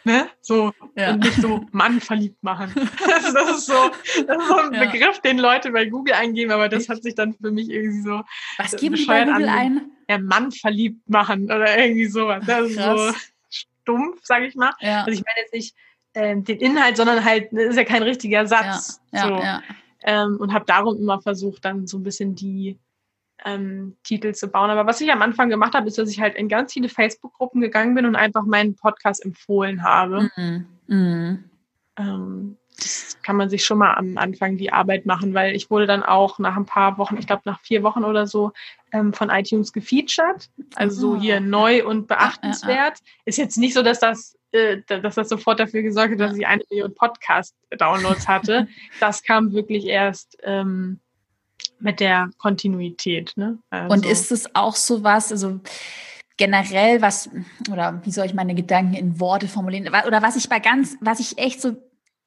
Ne? So ja. und nicht so Mann verliebt machen. das ist so, das ist so ein ja. Begriff, den Leute bei Google eingeben, aber das hat sich dann für mich irgendwie so. Was geben die bei Google an, ein? Ja, Mann verliebt machen oder irgendwie sowas. Das ist so stumpf, sage ich mal. Ja. Also ich meine jetzt nicht ähm, den Inhalt, sondern halt, das ist ja kein richtiger Satz. Ja, so. ja, ähm, und habe darum immer versucht, dann so ein bisschen die ähm, Titel zu bauen. Aber was ich am Anfang gemacht habe, ist, dass ich halt in ganz viele Facebook-Gruppen gegangen bin und einfach meinen Podcast empfohlen habe. Mhm. Mhm. Ähm, kann man sich schon mal am Anfang die Arbeit machen, weil ich wurde dann auch nach ein paar Wochen, ich glaube nach vier Wochen oder so, ähm, von iTunes gefeatured. Also so hier ah. neu und beachtenswert. Ist jetzt nicht so, dass das, äh, dass das sofort dafür gesorgt hat, dass ich eine Million Podcast-Downloads hatte. das kam wirklich erst ähm, mit der Kontinuität. Ne? Also. Und ist es auch so was, also generell was, oder wie soll ich meine Gedanken in Worte formulieren, oder was ich bei ganz, was ich echt so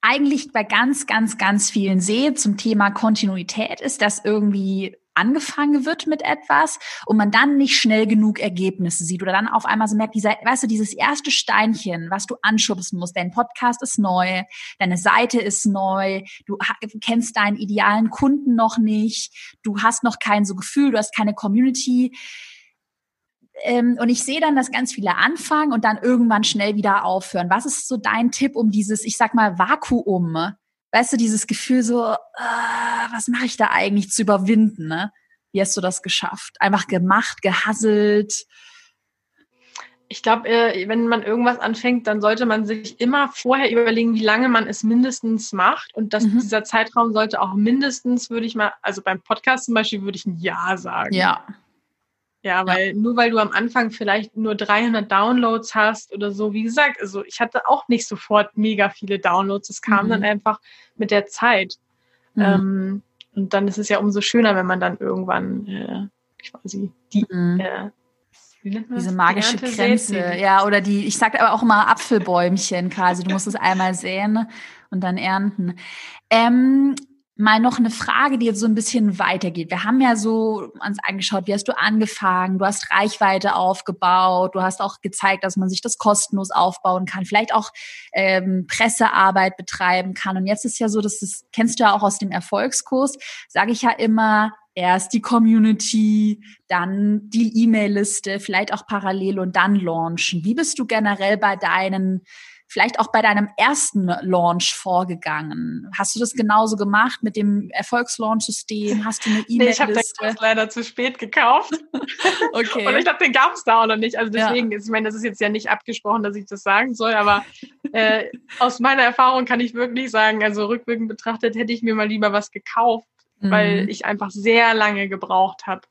eigentlich bei ganz, ganz, ganz vielen sehe zum Thema Kontinuität, ist, dass irgendwie angefangen wird mit etwas und man dann nicht schnell genug Ergebnisse sieht oder dann auf einmal so merkt, dieser, weißt du, dieses erste Steinchen, was du anschubsen musst, dein Podcast ist neu, deine Seite ist neu, du kennst deinen idealen Kunden noch nicht, du hast noch kein so Gefühl, du hast keine Community ähm, und ich sehe dann, dass ganz viele anfangen und dann irgendwann schnell wieder aufhören. Was ist so dein Tipp, um dieses, ich sag mal, Vakuum, weißt du, dieses Gefühl so, äh, was mache ich da eigentlich zu überwinden? Ne? Wie hast du das geschafft? Einfach gemacht, gehasselt? Ich glaube, äh, wenn man irgendwas anfängt, dann sollte man sich immer vorher überlegen, wie lange man es mindestens macht. Und dass mhm. dieser Zeitraum sollte auch mindestens, würde ich mal, also beim Podcast zum Beispiel, würde ich ein Jahr sagen. Ja. Ja, weil ja. nur weil du am Anfang vielleicht nur 300 Downloads hast oder so, wie gesagt, also ich hatte auch nicht sofort mega viele Downloads. Es kam mhm. dann einfach mit der Zeit. Mhm. Ähm, und dann ist es ja umso schöner, wenn man dann irgendwann äh, quasi die mhm. äh, diese magische Grenze, ja, oder die, ich sage aber auch immer Apfelbäumchen quasi. Du musst es einmal säen und dann ernten. Ähm, mal noch eine Frage, die jetzt so ein bisschen weitergeht. Wir haben ja so uns angeschaut, wie hast du angefangen? Du hast Reichweite aufgebaut, du hast auch gezeigt, dass man sich das kostenlos aufbauen kann, vielleicht auch ähm, Pressearbeit betreiben kann. Und jetzt ist ja so, dass das kennst du ja auch aus dem Erfolgskurs, sage ich ja immer, erst die Community, dann die E-Mail-Liste, vielleicht auch parallel und dann launchen. Wie bist du generell bei deinen vielleicht auch bei deinem ersten Launch vorgegangen? Hast du das genauso gemacht mit dem Erfolgslaunch-System? Hast du eine E-Mail-Liste? Nee, ich habe den Kurs leider zu spät gekauft. okay. Und ich glaube, den gab es da auch noch nicht. Also deswegen, ja. ich meine, das ist jetzt ja nicht abgesprochen, dass ich das sagen soll, aber äh, aus meiner Erfahrung kann ich wirklich sagen, also rückwirkend betrachtet, hätte ich mir mal lieber was gekauft, mhm. weil ich einfach sehr lange gebraucht habe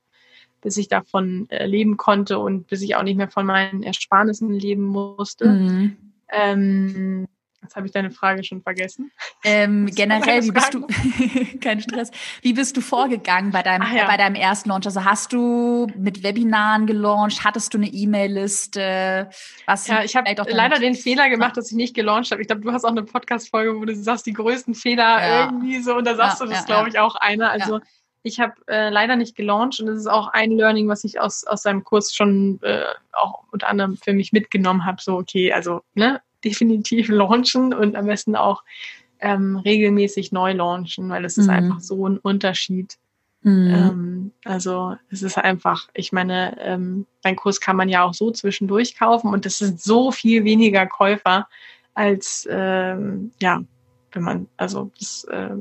bis ich davon äh, leben konnte und bis ich auch nicht mehr von meinen Ersparnissen leben musste. Mhm. Ähm, Jetzt habe ich deine Frage schon vergessen. Ähm, generell, wie bist du, kein Stress, wie bist du vorgegangen bei deinem, ja. bei deinem ersten Launch? Also hast du mit Webinaren gelauncht? Hattest du eine E-Mail-Liste? Was ja, ich habe leider den Fehler gemacht, dass ich nicht gelauncht habe. Ich glaube, du hast auch eine Podcast-Folge, wo du sagst, die größten Fehler ja. irgendwie so. Und da sagst ja, du das, glaube ich, auch einer. Also ich habe äh, leider nicht gelauncht und das ist auch ein Learning, was ich aus, aus seinem Kurs schon äh, auch unter anderem für mich mitgenommen habe. So, okay, also ne, definitiv launchen und am besten auch ähm, regelmäßig neu launchen, weil es ist mhm. einfach so ein Unterschied. Mhm. Ähm, also es ist einfach, ich meine, ähm, dein Kurs kann man ja auch so zwischendurch kaufen und es sind so viel weniger Käufer als ähm, ja, wenn man, also das äh,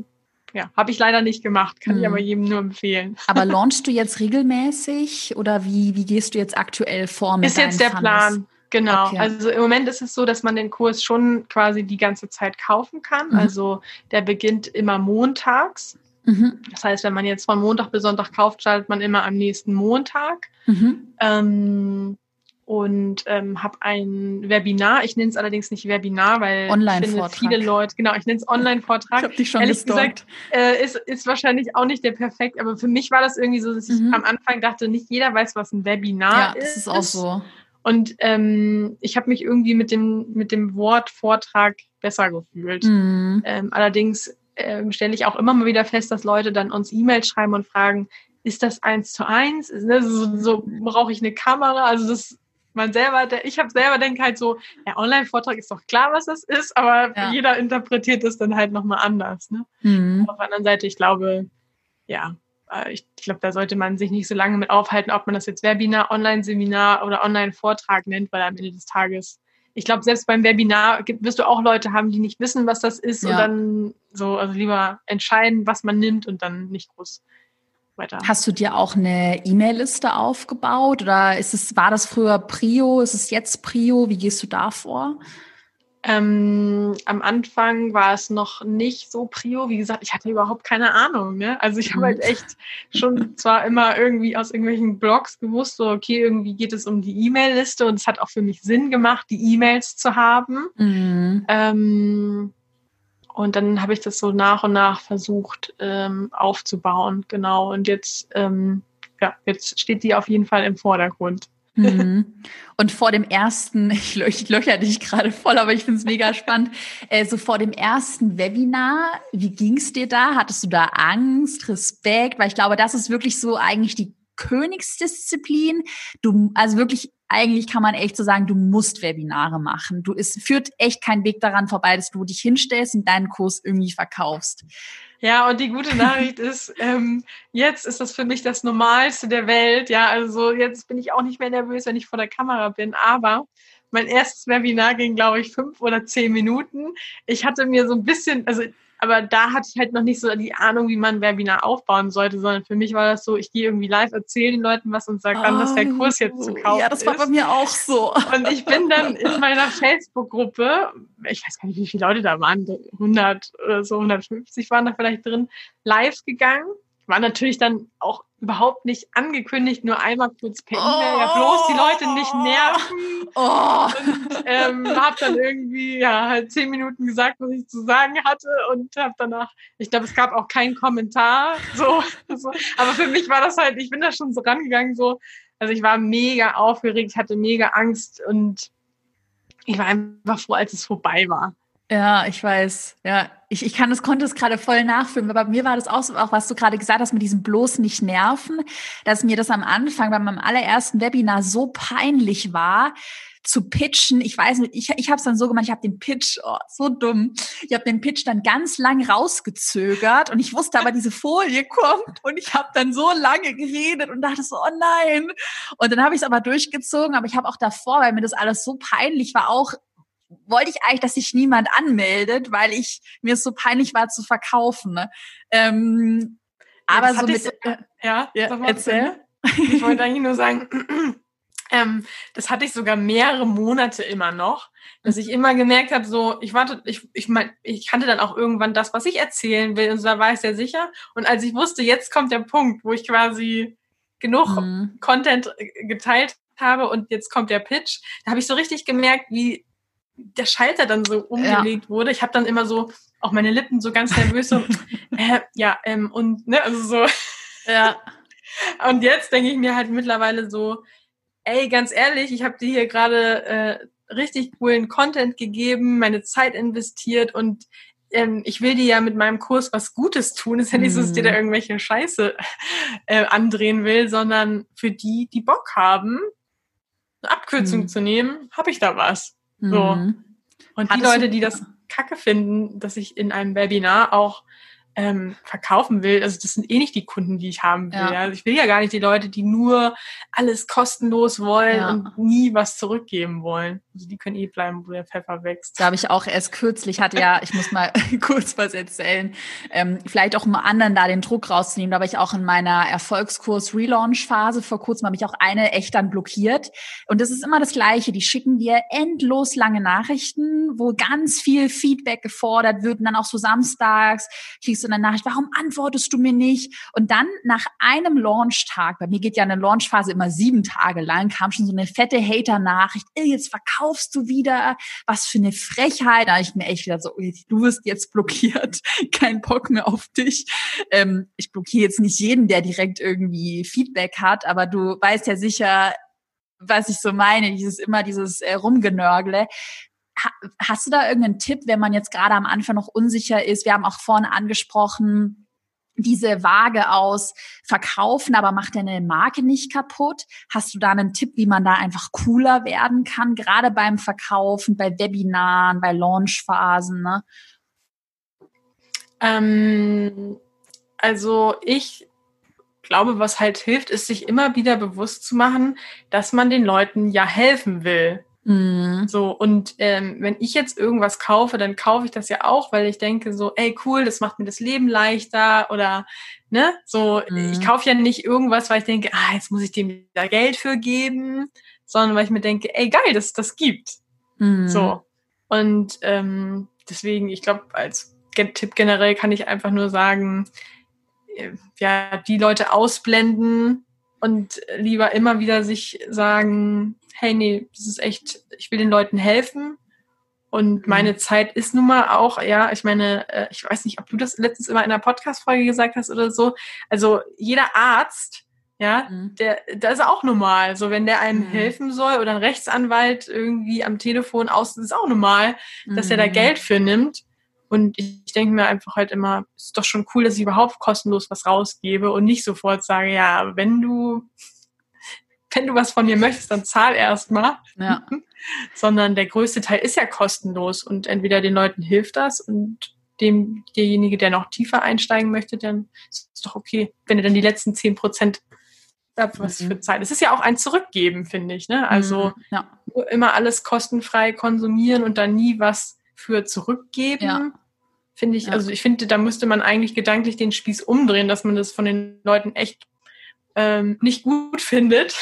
ja, habe ich leider nicht gemacht, kann mhm. ich aber jedem nur empfehlen. Aber launchst du jetzt regelmäßig oder wie, wie gehst du jetzt aktuell vor mit Ist jetzt der Funnels? Plan. Genau. Okay. Also im Moment ist es so, dass man den Kurs schon quasi die ganze Zeit kaufen kann. Mhm. Also der beginnt immer montags. Mhm. Das heißt, wenn man jetzt von Montag bis Sonntag kauft, schaltet man immer am nächsten Montag. Mhm. Ähm, und ähm, habe ein Webinar. Ich nenne es allerdings nicht Webinar, weil ich finde viele Leute, genau, ich nenne es Online-Vortrag. Ich habe dich schon Ehrlich gesagt, äh, ist, ist wahrscheinlich auch nicht der perfekt, aber für mich war das irgendwie so, dass ich mhm. am Anfang dachte, nicht jeder weiß, was ein Webinar ja, ist. Ja, das ist auch so. Und ähm, ich habe mich irgendwie mit dem, mit dem Wort Vortrag besser gefühlt. Mhm. Ähm, allerdings ähm, stelle ich auch immer mal wieder fest, dass Leute dann uns E-Mails schreiben und fragen, ist das eins zu eins? Ne, so, so brauche ich eine Kamera? Also das man selber, der, ich habe selber denke halt so, der Online-Vortrag ist doch klar, was das ist, aber ja. jeder interpretiert es dann halt nochmal anders. Ne? Mhm. Auf der anderen Seite, ich glaube, ja, äh, ich glaube, da sollte man sich nicht so lange mit aufhalten, ob man das jetzt Webinar, Online-Seminar oder Online-Vortrag nennt, weil am Ende des Tages, ich glaube, selbst beim Webinar wirst du auch Leute haben, die nicht wissen, was das ist ja. und dann so, also lieber entscheiden, was man nimmt und dann nicht groß weiter. Hast du dir auch eine E-Mail-Liste aufgebaut oder ist es, war das früher Prio? Ist es jetzt Prio? Wie gehst du da vor? Ähm, am Anfang war es noch nicht so prio. Wie gesagt, ich hatte überhaupt keine Ahnung. Ne? Also ich habe halt mhm. echt schon zwar immer irgendwie aus irgendwelchen Blogs gewusst, so okay, irgendwie geht es um die E-Mail-Liste und es hat auch für mich Sinn gemacht, die E-Mails zu haben. Mhm. Ähm, und dann habe ich das so nach und nach versucht ähm, aufzubauen, genau. Und jetzt, ähm, ja, jetzt steht die auf jeden Fall im Vordergrund. Mhm. Und vor dem ersten, ich, ich löcher dich gerade voll, aber ich finde es mega spannend. Äh, so vor dem ersten Webinar, wie ging es dir da? Hattest du da Angst, Respekt? Weil ich glaube, das ist wirklich so eigentlich die Königsdisziplin. Du, also wirklich, eigentlich kann man echt so sagen, du musst Webinare machen. Du, es führt echt kein Weg daran vorbei, dass du dich hinstellst und deinen Kurs irgendwie verkaufst. Ja, und die gute Nachricht ist, ähm, jetzt ist das für mich das Normalste der Welt. Ja, also jetzt bin ich auch nicht mehr nervös, wenn ich vor der Kamera bin. Aber mein erstes Webinar ging, glaube ich, fünf oder zehn Minuten. Ich hatte mir so ein bisschen, also aber da hatte ich halt noch nicht so die Ahnung, wie man ein Webinar aufbauen sollte, sondern für mich war das so, ich gehe irgendwie live, erzähle den Leuten was und sage dann, dass der Kurs jetzt zu kaufen ist. Ja, das war bei mir auch so. Und ich bin dann in meiner Facebook-Gruppe, ich weiß gar nicht, wie viele Leute da waren, 100 oder so, 150 waren da vielleicht drin, live gegangen war natürlich dann auch überhaupt nicht angekündigt, nur einmal kurz per E-Mail, ja bloß die Leute nicht nerven. Oh. Und ähm, habe dann irgendwie ja halt zehn Minuten gesagt, was ich zu sagen hatte und habe danach, ich glaube, es gab auch keinen Kommentar. So, so, aber für mich war das halt, ich bin da schon so rangegangen, so, also ich war mega aufgeregt, hatte mega Angst und ich war einfach froh, als es vorbei war. Ja, ich weiß. Ja, ich, ich kann das, konnte es gerade voll nachfühlen. Aber bei mir war das auch so, auch was du gerade gesagt hast, mit diesem bloß nicht nerven, dass mir das am Anfang bei meinem allerersten Webinar so peinlich war, zu pitchen. Ich weiß nicht, ich, ich habe es dann so gemacht, ich habe den Pitch, oh, so dumm, ich habe den Pitch dann ganz lang rausgezögert und ich wusste aber, diese Folie kommt und ich habe dann so lange geredet und dachte so, oh nein. Und dann habe ich es aber durchgezogen, aber ich habe auch davor, weil mir das alles so peinlich war, auch wollte ich eigentlich, dass sich niemand anmeldet, weil ich mir es so peinlich war zu verkaufen. Ne? Ähm, aber so mit so, ja, ja erzähl. Ich wollte eigentlich nur sagen, ähm, das hatte ich sogar mehrere Monate immer noch, dass ich immer gemerkt habe, so ich warte, ich ich mein, ich kannte dann auch irgendwann das, was ich erzählen will und so, da war ich sehr sicher. Und als ich wusste, jetzt kommt der Punkt, wo ich quasi genug mhm. Content äh, geteilt habe und jetzt kommt der Pitch, da habe ich so richtig gemerkt, wie der Schalter dann so umgelegt ja. wurde. Ich habe dann immer so auch meine Lippen so ganz nervös so, äh, ja, ähm, und ne, also so. Ja. Und jetzt denke ich mir halt mittlerweile so, ey, ganz ehrlich, ich habe dir hier gerade äh, richtig coolen Content gegeben, meine Zeit investiert und ähm, ich will dir ja mit meinem Kurs was Gutes tun. Es ist ja nicht so, dass ich dir da mhm. irgendwelche Scheiße äh, andrehen will, sondern für die, die Bock haben, eine Abkürzung mhm. zu nehmen, habe ich da was. So. Mhm. Und Hattest die Leute, die das kacke finden, dass ich in einem Webinar auch ähm, verkaufen will, also das sind eh nicht die Kunden, die ich haben will. Ja. Also ich will ja gar nicht die Leute, die nur alles kostenlos wollen ja. und nie was zurückgeben wollen. Also die können eh bleiben, wo der Pfeffer wächst. Da habe ich auch erst kürzlich, hatte ja, ich muss mal kurz was erzählen, ähm, vielleicht auch um anderen da den Druck rauszunehmen. Da war ich auch in meiner Erfolgskurs-Relaunch-Phase vor kurzem, habe ich auch eine echt dann blockiert. Und das ist immer das Gleiche. Die schicken dir endlos lange Nachrichten, wo ganz viel Feedback gefordert wird und dann auch so samstags kriegst du eine Nachricht, warum antwortest du mir nicht? Und dann nach einem Launchtag, bei mir geht ja eine Launchphase immer sieben Tage lang, kam schon so eine fette Hater-Nachricht, jetzt verkaufst du wieder, was für eine Frechheit. Da habe ich mir echt wieder so, du wirst jetzt blockiert, kein Bock mehr auf dich. Ähm, ich blockiere jetzt nicht jeden, der direkt irgendwie Feedback hat, aber du weißt ja sicher, was ich so meine, dieses immer dieses äh, Rumgenörgle hast du da irgendeinen Tipp, wenn man jetzt gerade am Anfang noch unsicher ist? Wir haben auch vorne angesprochen, diese Waage aus verkaufen, aber macht deine Marke nicht kaputt? Hast du da einen Tipp, wie man da einfach cooler werden kann, gerade beim Verkaufen, bei Webinaren, bei Launchphasen? Ne? Ähm, also ich glaube, was halt hilft, ist sich immer wieder bewusst zu machen, dass man den Leuten ja helfen will. Mhm. So, und ähm, wenn ich jetzt irgendwas kaufe, dann kaufe ich das ja auch, weil ich denke so, ey, cool, das macht mir das Leben leichter oder ne, so, mhm. ich kaufe ja nicht irgendwas, weil ich denke, ah, jetzt muss ich dem da Geld für geben, sondern weil ich mir denke, ey, geil, dass es das gibt. Mhm. So. Und ähm, deswegen, ich glaube, als Tipp generell kann ich einfach nur sagen, äh, ja, die Leute ausblenden und lieber immer wieder sich sagen, hey, nee, das ist echt, ich will den Leuten helfen. Und mhm. meine Zeit ist nun mal auch, ja, ich meine, äh, ich weiß nicht, ob du das letztens immer in einer Podcast-Folge gesagt hast oder so. Also jeder Arzt, ja, mhm. der, das ist auch normal. So, wenn der einem mhm. helfen soll oder ein Rechtsanwalt irgendwie am Telefon aus, ist auch normal, dass er da mhm. Geld für nimmt. Und ich denke mir einfach halt immer, ist doch schon cool, dass ich überhaupt kostenlos was rausgebe und nicht sofort sage, ja, wenn du wenn du was von mir möchtest, dann zahl erstmal. Ja. Sondern der größte Teil ist ja kostenlos und entweder den Leuten hilft das und dem, derjenige, der noch tiefer einsteigen möchte, dann ist es doch okay, wenn er dann die letzten zehn Prozent was mhm. für Zeit. Es ist ja auch ein Zurückgeben, finde ich. Ne? Also mhm. ja. immer alles kostenfrei konsumieren und dann nie was für zurückgeben. Ja. Finde ich, ja. also ich finde, da müsste man eigentlich gedanklich den Spieß umdrehen, dass man das von den Leuten echt ähm, nicht gut findet,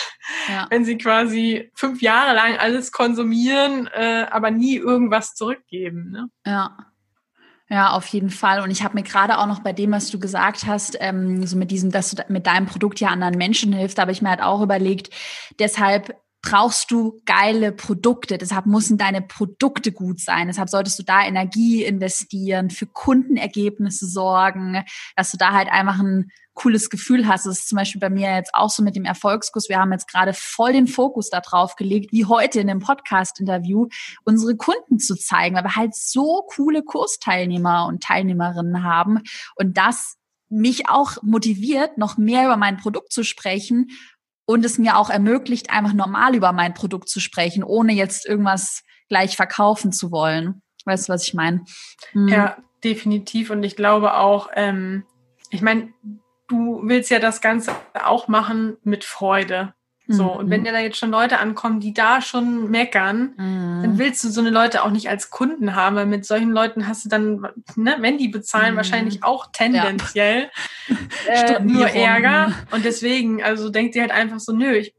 ja. wenn sie quasi fünf Jahre lang alles konsumieren, äh, aber nie irgendwas zurückgeben. Ne? Ja. Ja, auf jeden Fall. Und ich habe mir gerade auch noch bei dem, was du gesagt hast, ähm, so mit diesem, dass du mit deinem Produkt ja anderen Menschen hilfst, habe ich mir halt auch überlegt, deshalb brauchst du geile Produkte. Deshalb müssen deine Produkte gut sein. Deshalb solltest du da Energie investieren, für Kundenergebnisse sorgen, dass du da halt einfach ein cooles Gefühl hast. Das ist zum Beispiel bei mir jetzt auch so mit dem Erfolgskurs. Wir haben jetzt gerade voll den Fokus darauf gelegt, wie heute in dem Podcast-Interview, unsere Kunden zu zeigen, weil wir halt so coole Kursteilnehmer und Teilnehmerinnen haben und das mich auch motiviert, noch mehr über mein Produkt zu sprechen und es mir auch ermöglicht, einfach normal über mein Produkt zu sprechen, ohne jetzt irgendwas gleich verkaufen zu wollen. Weißt du, was ich meine? Hm. Ja, definitiv. Und ich glaube auch, ähm, ich meine, du willst ja das Ganze auch machen mit Freude. So, und wenn mhm. dir da jetzt schon Leute ankommen, die da schon meckern, mhm. dann willst du so eine Leute auch nicht als Kunden haben, weil mit solchen Leuten hast du dann, ne, wenn die bezahlen, mhm. wahrscheinlich auch tendenziell ja. äh, nur Ärger. Und deswegen, also denkt dir halt einfach so, nö, ich,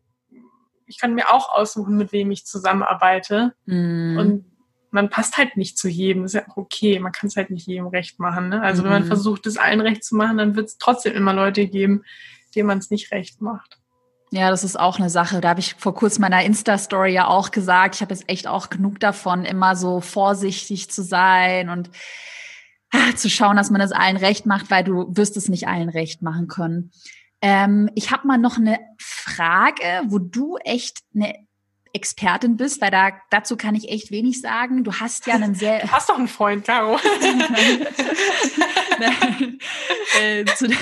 ich kann mir auch aussuchen, mit wem ich zusammenarbeite. Mhm. Und man passt halt nicht zu jedem, ist ja auch okay, man kann es halt nicht jedem recht machen. Ne? Also wenn man mhm. versucht, es allen recht zu machen, dann wird es trotzdem immer Leute geben, denen man es nicht recht macht. Ja, das ist auch eine Sache. Da habe ich vor kurzem meiner Insta-Story ja auch gesagt, ich habe jetzt echt auch genug davon, immer so vorsichtig zu sein und ah, zu schauen, dass man das allen recht macht, weil du wirst es nicht allen recht machen können. Ähm, ich habe mal noch eine Frage, wo du echt eine Expertin bist, weil da dazu kann ich echt wenig sagen. Du hast ja einen sehr. Du hast doch einen Freund, Caro. äh, zu,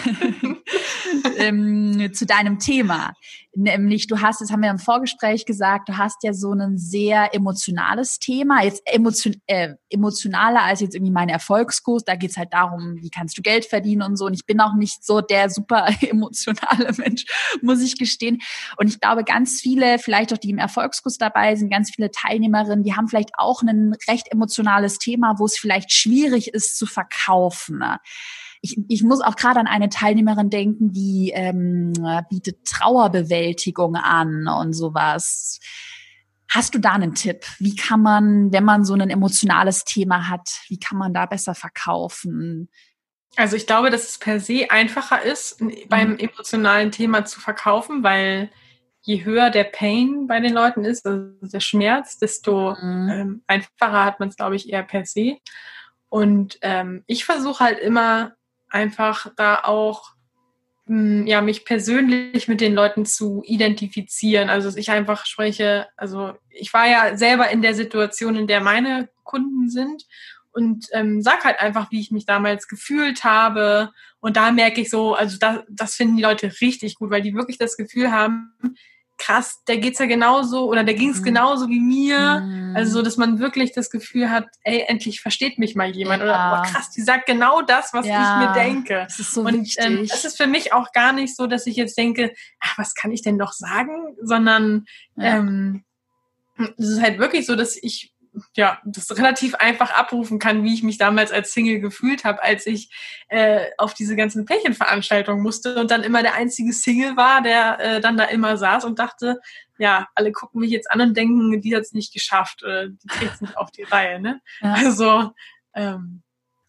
ähm, zu deinem Thema. Nämlich, du hast, das haben wir im Vorgespräch gesagt, du hast ja so ein sehr emotionales Thema, jetzt emotion, äh, emotionaler als jetzt irgendwie mein Erfolgskurs. Da geht's halt darum, wie kannst du Geld verdienen und so. Und ich bin auch nicht so der super emotionale Mensch, muss ich gestehen. Und ich glaube, ganz viele, vielleicht auch die im Erfolgskurs dabei sind, ganz viele Teilnehmerinnen, die haben vielleicht auch ein recht emotionales Thema, wo es vielleicht schwierig ist zu verkaufen. Ne? Ich, ich muss auch gerade an eine Teilnehmerin denken, die ähm, bietet Trauerbewältigung an und sowas. Hast du da einen Tipp? Wie kann man, wenn man so ein emotionales Thema hat, wie kann man da besser verkaufen? Also ich glaube, dass es per se einfacher ist, beim mhm. emotionalen Thema zu verkaufen, weil je höher der Pain bei den Leuten ist, also der Schmerz, desto mhm. ähm, einfacher hat man es, glaube ich, eher per se. Und ähm, ich versuche halt immer einfach da auch hm, ja, mich persönlich mit den Leuten zu identifizieren. Also dass ich einfach spreche, also ich war ja selber in der Situation, in der meine Kunden sind und ähm, sag halt einfach, wie ich mich damals gefühlt habe. Und da merke ich so, also da, das finden die Leute richtig gut, weil die wirklich das Gefühl haben, krass, der geht's ja genauso oder der ging's mhm. genauso wie mir. Mhm. Also so, dass man wirklich das Gefühl hat, ey, endlich versteht mich mal jemand ja. oder boah, krass, die sagt genau das, was ja. ich mir denke. Das ist so und wichtig. ähm, das ist für mich auch gar nicht so, dass ich jetzt denke, ach, was kann ich denn noch sagen, sondern ja. ähm, es ist halt wirklich so, dass ich ja, das relativ einfach abrufen kann, wie ich mich damals als Single gefühlt habe, als ich äh, auf diese ganzen Pärchenveranstaltungen musste und dann immer der einzige Single war, der äh, dann da immer saß und dachte, ja, alle gucken mich jetzt an und denken, die hat es nicht geschafft, oder die kriegt es nicht auf die Reihe. Ne? Ja. Also ähm,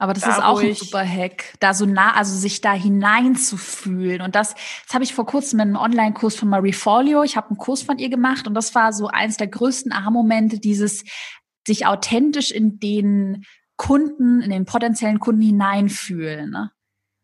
aber das da, ist auch ein super Hack, da so nah, also sich da hineinzufühlen. Und das, das habe ich vor kurzem in einem Online-Kurs von Marie Folio. Ich habe einen Kurs von ihr gemacht und das war so eins der größten Aha-Momente, dieses sich authentisch in den Kunden, in den potenziellen Kunden hineinfühlen. Ne?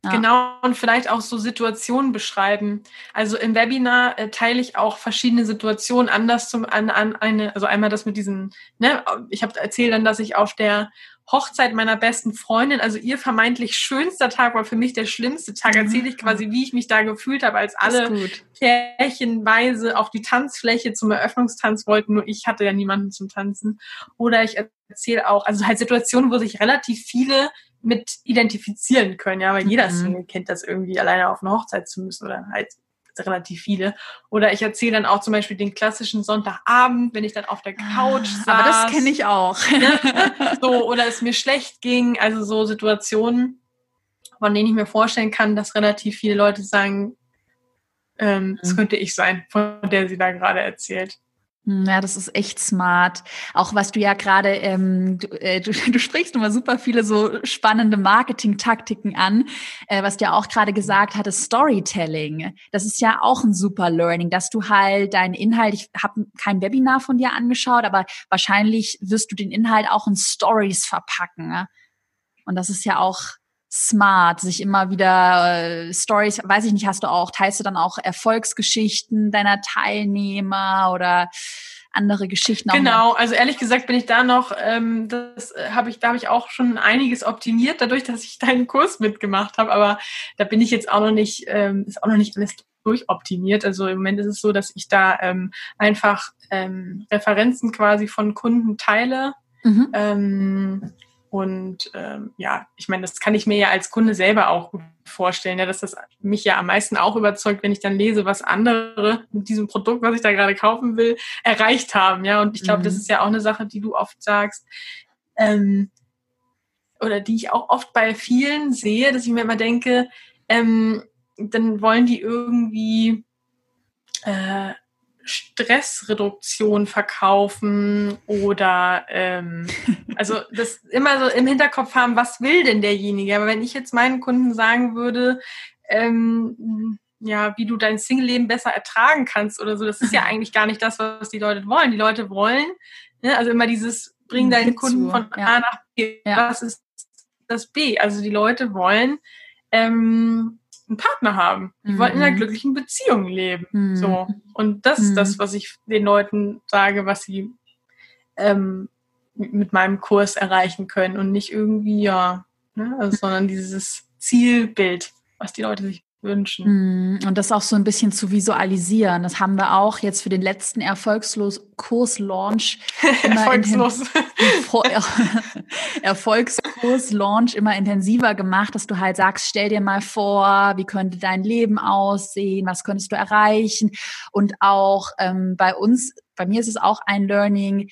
Ja. Genau, und vielleicht auch so Situationen beschreiben. Also im Webinar äh, teile ich auch verschiedene Situationen anders zum an, an eine, also einmal das mit diesen, ne, ich habe erzählt dann, dass ich auf der Hochzeit meiner besten Freundin, also ihr vermeintlich schönster Tag war für mich der schlimmste Tag. Mhm. Erzähle ich quasi, wie ich mich da gefühlt habe, als alle pärchenweise auf die Tanzfläche zum Eröffnungstanz wollten, nur ich hatte ja niemanden zum Tanzen. Oder ich erzähle auch, also halt Situationen, wo sich relativ viele mit identifizieren können, ja, weil jeder mhm. Single kennt das irgendwie, alleine auf eine Hochzeit zu müssen oder halt relativ viele. Oder ich erzähle dann auch zum Beispiel den klassischen Sonntagabend, wenn ich dann auf der Couch saß. Aber das kenne ich auch. Ne? So, oder es mir schlecht ging. Also so Situationen, von denen ich mir vorstellen kann, dass relativ viele Leute sagen, ähm, das mhm. könnte ich sein, von der sie da gerade erzählt. Hm, ja, das ist echt smart. Auch was du ja gerade, ähm, du, äh, du, du sprichst immer super viele so spannende Marketing-Taktiken an. Äh, was du ja auch gerade gesagt hattest, Storytelling. Das ist ja auch ein super Learning, dass du halt deinen Inhalt, ich habe kein Webinar von dir angeschaut, aber wahrscheinlich wirst du den Inhalt auch in Stories verpacken. Ne? Und das ist ja auch smart, sich immer wieder äh, Stories, weiß ich nicht, hast du auch, teilst du dann auch Erfolgsgeschichten deiner Teilnehmer oder andere Geschichten. Genau, also ehrlich gesagt bin ich da noch, ähm, das äh, habe ich, da habe ich auch schon einiges optimiert, dadurch, dass ich deinen Kurs mitgemacht habe, aber da bin ich jetzt auch noch nicht, ähm, ist auch noch nicht alles durchoptimiert. Also im Moment ist es so, dass ich da ähm, einfach ähm, Referenzen quasi von Kunden teile. Mhm. Ähm, und ähm, ja, ich meine, das kann ich mir ja als Kunde selber auch gut vorstellen, ja, dass das mich ja am meisten auch überzeugt, wenn ich dann lese, was andere mit diesem Produkt, was ich da gerade kaufen will, erreicht haben. Ja, und ich glaube, mhm. das ist ja auch eine Sache, die du oft sagst, ähm, oder die ich auch oft bei vielen sehe, dass ich mir immer denke, ähm, dann wollen die irgendwie äh, Stressreduktion verkaufen oder ähm, also das immer so im Hinterkopf haben, was will denn derjenige? Aber wenn ich jetzt meinen Kunden sagen würde, ähm, ja, wie du dein Single-Leben besser ertragen kannst oder so. Das ist ja eigentlich gar nicht das, was die Leute wollen. Die Leute wollen, ne, also immer dieses, bring deinen Kunden von ja. A nach B. Ja. Was ist das B? Also die Leute wollen ähm, einen Partner haben. Die mhm. wollen in einer mhm. glücklichen Beziehung leben. Mhm. So. Und das ist das, mhm. was ich den Leuten sage, was sie ähm, mit meinem Kurs erreichen können und nicht irgendwie, ja, ne, also, sondern dieses Zielbild, was die Leute sich wünschen. Hm, und das auch so ein bisschen zu visualisieren. Das haben wir auch jetzt für den letzten erfolgslos Kurs-Launch Erfolgslos. Erfolgskurs-Launch immer intensiver gemacht, dass du halt sagst, stell dir mal vor, wie könnte dein Leben aussehen, was könntest du erreichen? Und auch ähm, bei uns, bei mir ist es auch ein Learning,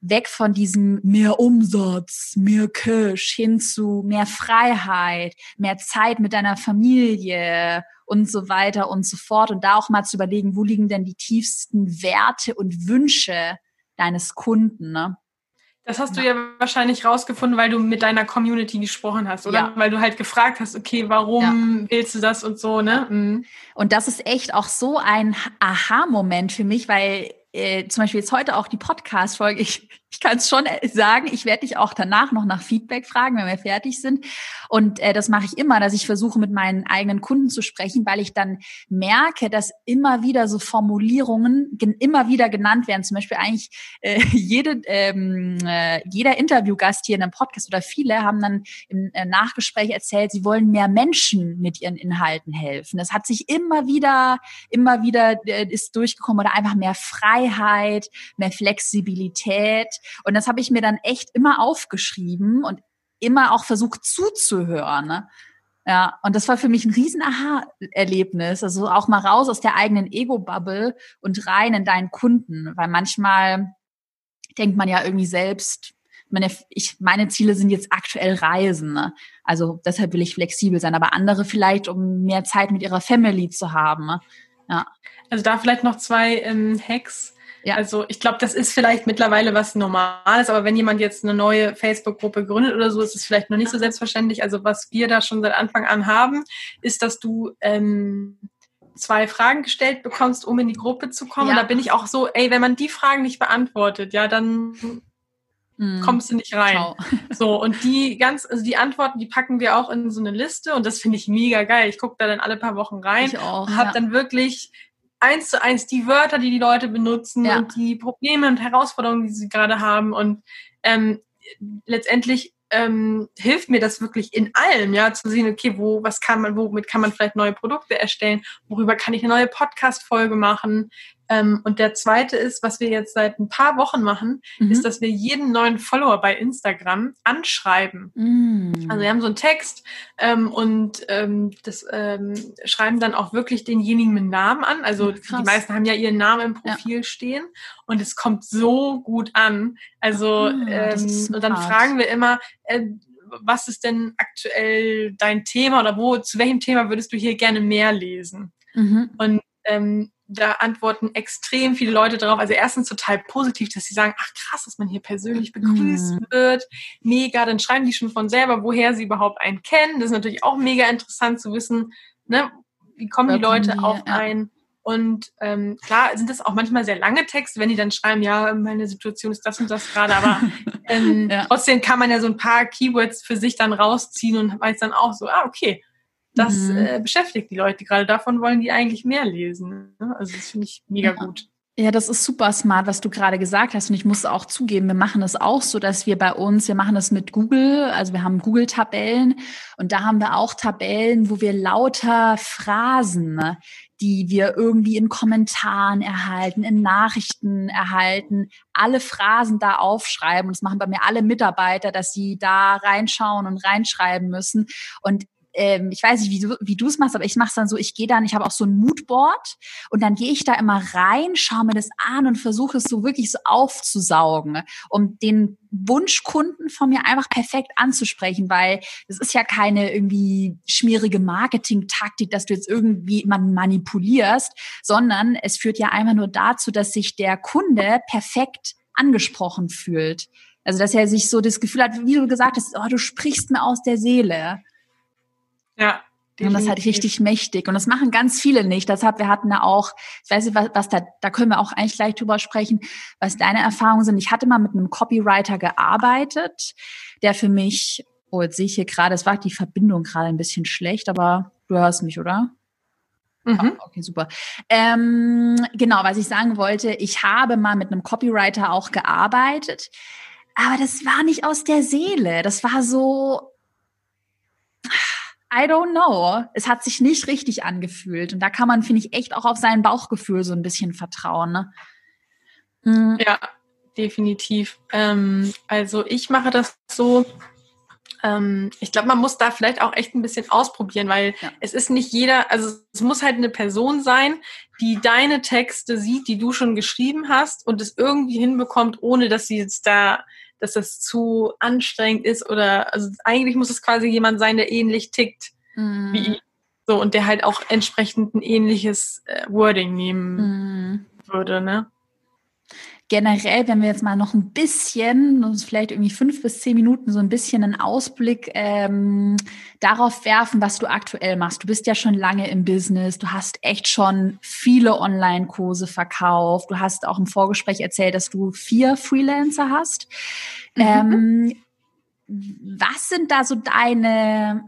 weg von diesem mehr Umsatz, mehr Cash hin zu mehr Freiheit, mehr Zeit mit deiner Familie und so weiter und so fort. Und da auch mal zu überlegen, wo liegen denn die tiefsten Werte und Wünsche deines Kunden, ne? Das hast du ja wahrscheinlich rausgefunden, weil du mit deiner Community gesprochen hast, oder? Ja. Weil du halt gefragt hast, okay, warum ja. willst du das und so, ne? Mhm. Und das ist echt auch so ein Aha-Moment für mich, weil äh, zum Beispiel jetzt heute auch die Podcast-Folge, ich, ich kann es schon sagen, ich werde dich auch danach noch nach Feedback fragen, wenn wir fertig sind. Und äh, das mache ich immer, dass ich versuche, mit meinen eigenen Kunden zu sprechen, weil ich dann merke, dass immer wieder so Formulierungen immer wieder genannt werden. Zum Beispiel eigentlich äh, jede, ähm, äh, jeder Interviewgast hier in einem Podcast oder viele haben dann im äh, Nachgespräch erzählt, sie wollen mehr Menschen mit ihren Inhalten helfen. Das hat sich immer wieder, immer wieder äh, ist durchgekommen oder einfach mehr Freiheit, mehr Flexibilität. Und das habe ich mir dann echt immer aufgeschrieben und immer auch versucht zuzuhören. Ne? Ja, und das war für mich ein riesen Aha-Erlebnis. Also auch mal raus aus der eigenen Ego-Bubble und rein in deinen Kunden. Weil manchmal denkt man ja irgendwie selbst, meine, ich, meine Ziele sind jetzt aktuell Reisen. Ne? Also deshalb will ich flexibel sein. Aber andere vielleicht, um mehr Zeit mit ihrer Family zu haben. Ne? Ja. Also da vielleicht noch zwei ähm, Hacks. Ja. Also ich glaube, das ist vielleicht mittlerweile was Normales, aber wenn jemand jetzt eine neue Facebook-Gruppe gründet oder so, ist es vielleicht noch nicht so selbstverständlich. Also was wir da schon seit Anfang an haben, ist, dass du ähm, zwei Fragen gestellt bekommst, um in die Gruppe zu kommen. Ja. Und da bin ich auch so, ey, wenn man die Fragen nicht beantwortet, ja, dann mm. kommst du nicht rein. Ciao. So, und die ganz, also die Antworten, die packen wir auch in so eine Liste und das finde ich mega geil. Ich gucke da dann alle paar Wochen rein ich auch, und habe ja. dann wirklich eins zu eins die Wörter, die die Leute benutzen ja. und die Probleme und Herausforderungen, die sie gerade haben. Und ähm, letztendlich ähm, hilft mir das wirklich in allem, ja, zu sehen, okay, wo, was kann man, womit kann man vielleicht neue Produkte erstellen, worüber kann ich eine neue Podcast-Folge machen, ähm, und der zweite ist, was wir jetzt seit ein paar Wochen machen, mhm. ist, dass wir jeden neuen Follower bei Instagram anschreiben. Mhm. Also wir haben so einen Text ähm, und ähm, das ähm, schreiben dann auch wirklich denjenigen mit Namen an. Also Krass. die meisten haben ja ihren Namen im Profil ja. stehen und es kommt so gut an. Also ähm, und dann fragen wir immer, äh, was ist denn aktuell dein Thema oder wo, zu welchem Thema würdest du hier gerne mehr lesen? Mhm. Und ähm, da antworten extrem viele Leute darauf. Also erstens total positiv, dass sie sagen, ach krass, dass man hier persönlich begrüßt mhm. wird. Mega, dann schreiben die schon von selber, woher sie überhaupt einen kennen. Das ist natürlich auch mega interessant zu wissen, ne, wie kommen die Leute die, auf ja. einen. Und ähm, klar sind das auch manchmal sehr lange Texte, wenn die dann schreiben, ja, meine Situation ist das und das gerade, aber ähm, ja. trotzdem kann man ja so ein paar Keywords für sich dann rausziehen und weiß dann auch so, ah, okay, das mhm. äh, beschäftigt die Leute gerade. Davon wollen die eigentlich mehr lesen. Ne? Also das finde ich mega ja. gut. Ja, das ist super smart, was du gerade gesagt hast. Und ich muss auch zugeben, wir machen das auch so, dass wir bei uns, wir machen das mit Google, also wir haben Google-Tabellen und da haben wir auch Tabellen, wo wir lauter Phrasen, die wir irgendwie in Kommentaren erhalten, in Nachrichten erhalten, alle Phrasen da aufschreiben. Und das machen bei mir alle Mitarbeiter, dass sie da reinschauen und reinschreiben müssen. Und ähm, ich weiß nicht, wie du wie du es machst, aber ich mache es dann so, ich gehe dann, ich habe auch so ein Moodboard und dann gehe ich da immer rein, schaue mir das an und versuche es so wirklich so aufzusaugen, um den Wunschkunden von mir einfach perfekt anzusprechen, weil es ist ja keine irgendwie schmierige Marketing-Taktik, dass du jetzt irgendwie man manipulierst, sondern es führt ja einfach nur dazu, dass sich der Kunde perfekt angesprochen fühlt. Also, dass er sich so das Gefühl hat, wie du gesagt hast, oh, du sprichst mir aus der Seele. Ja, Und das ist halt richtig mächtig. Und das machen ganz viele nicht. Deshalb, wir hatten da auch, ich weiß nicht, was, was da, da können wir auch eigentlich gleich drüber sprechen, was deine Erfahrungen sind. Ich hatte mal mit einem Copywriter gearbeitet, der für mich, oh, jetzt sehe ich hier gerade, es war die Verbindung gerade ein bisschen schlecht, aber du hörst mich, oder? Mhm. Oh, okay, super. Ähm, genau, was ich sagen wollte, ich habe mal mit einem Copywriter auch gearbeitet, aber das war nicht aus der Seele. Das war so, I don't know. Es hat sich nicht richtig angefühlt. Und da kann man, finde ich, echt auch auf sein Bauchgefühl so ein bisschen vertrauen. Ne? Mhm. Ja, definitiv. Ähm, also ich mache das so. Ähm, ich glaube, man muss da vielleicht auch echt ein bisschen ausprobieren, weil ja. es ist nicht jeder, also es muss halt eine Person sein, die deine Texte sieht, die du schon geschrieben hast und es irgendwie hinbekommt, ohne dass sie jetzt da dass das zu anstrengend ist oder also eigentlich muss es quasi jemand sein, der ähnlich tickt mm. wie ich. So, und der halt auch entsprechend ein ähnliches äh, Wording nehmen mm. würde, ne? Generell, wenn wir jetzt mal noch ein bisschen, uns vielleicht irgendwie fünf bis zehn Minuten so ein bisschen einen Ausblick ähm, darauf werfen, was du aktuell machst. Du bist ja schon lange im Business, du hast echt schon viele Online-Kurse verkauft, du hast auch im Vorgespräch erzählt, dass du vier Freelancer hast. Mhm. Ähm, was sind da so deine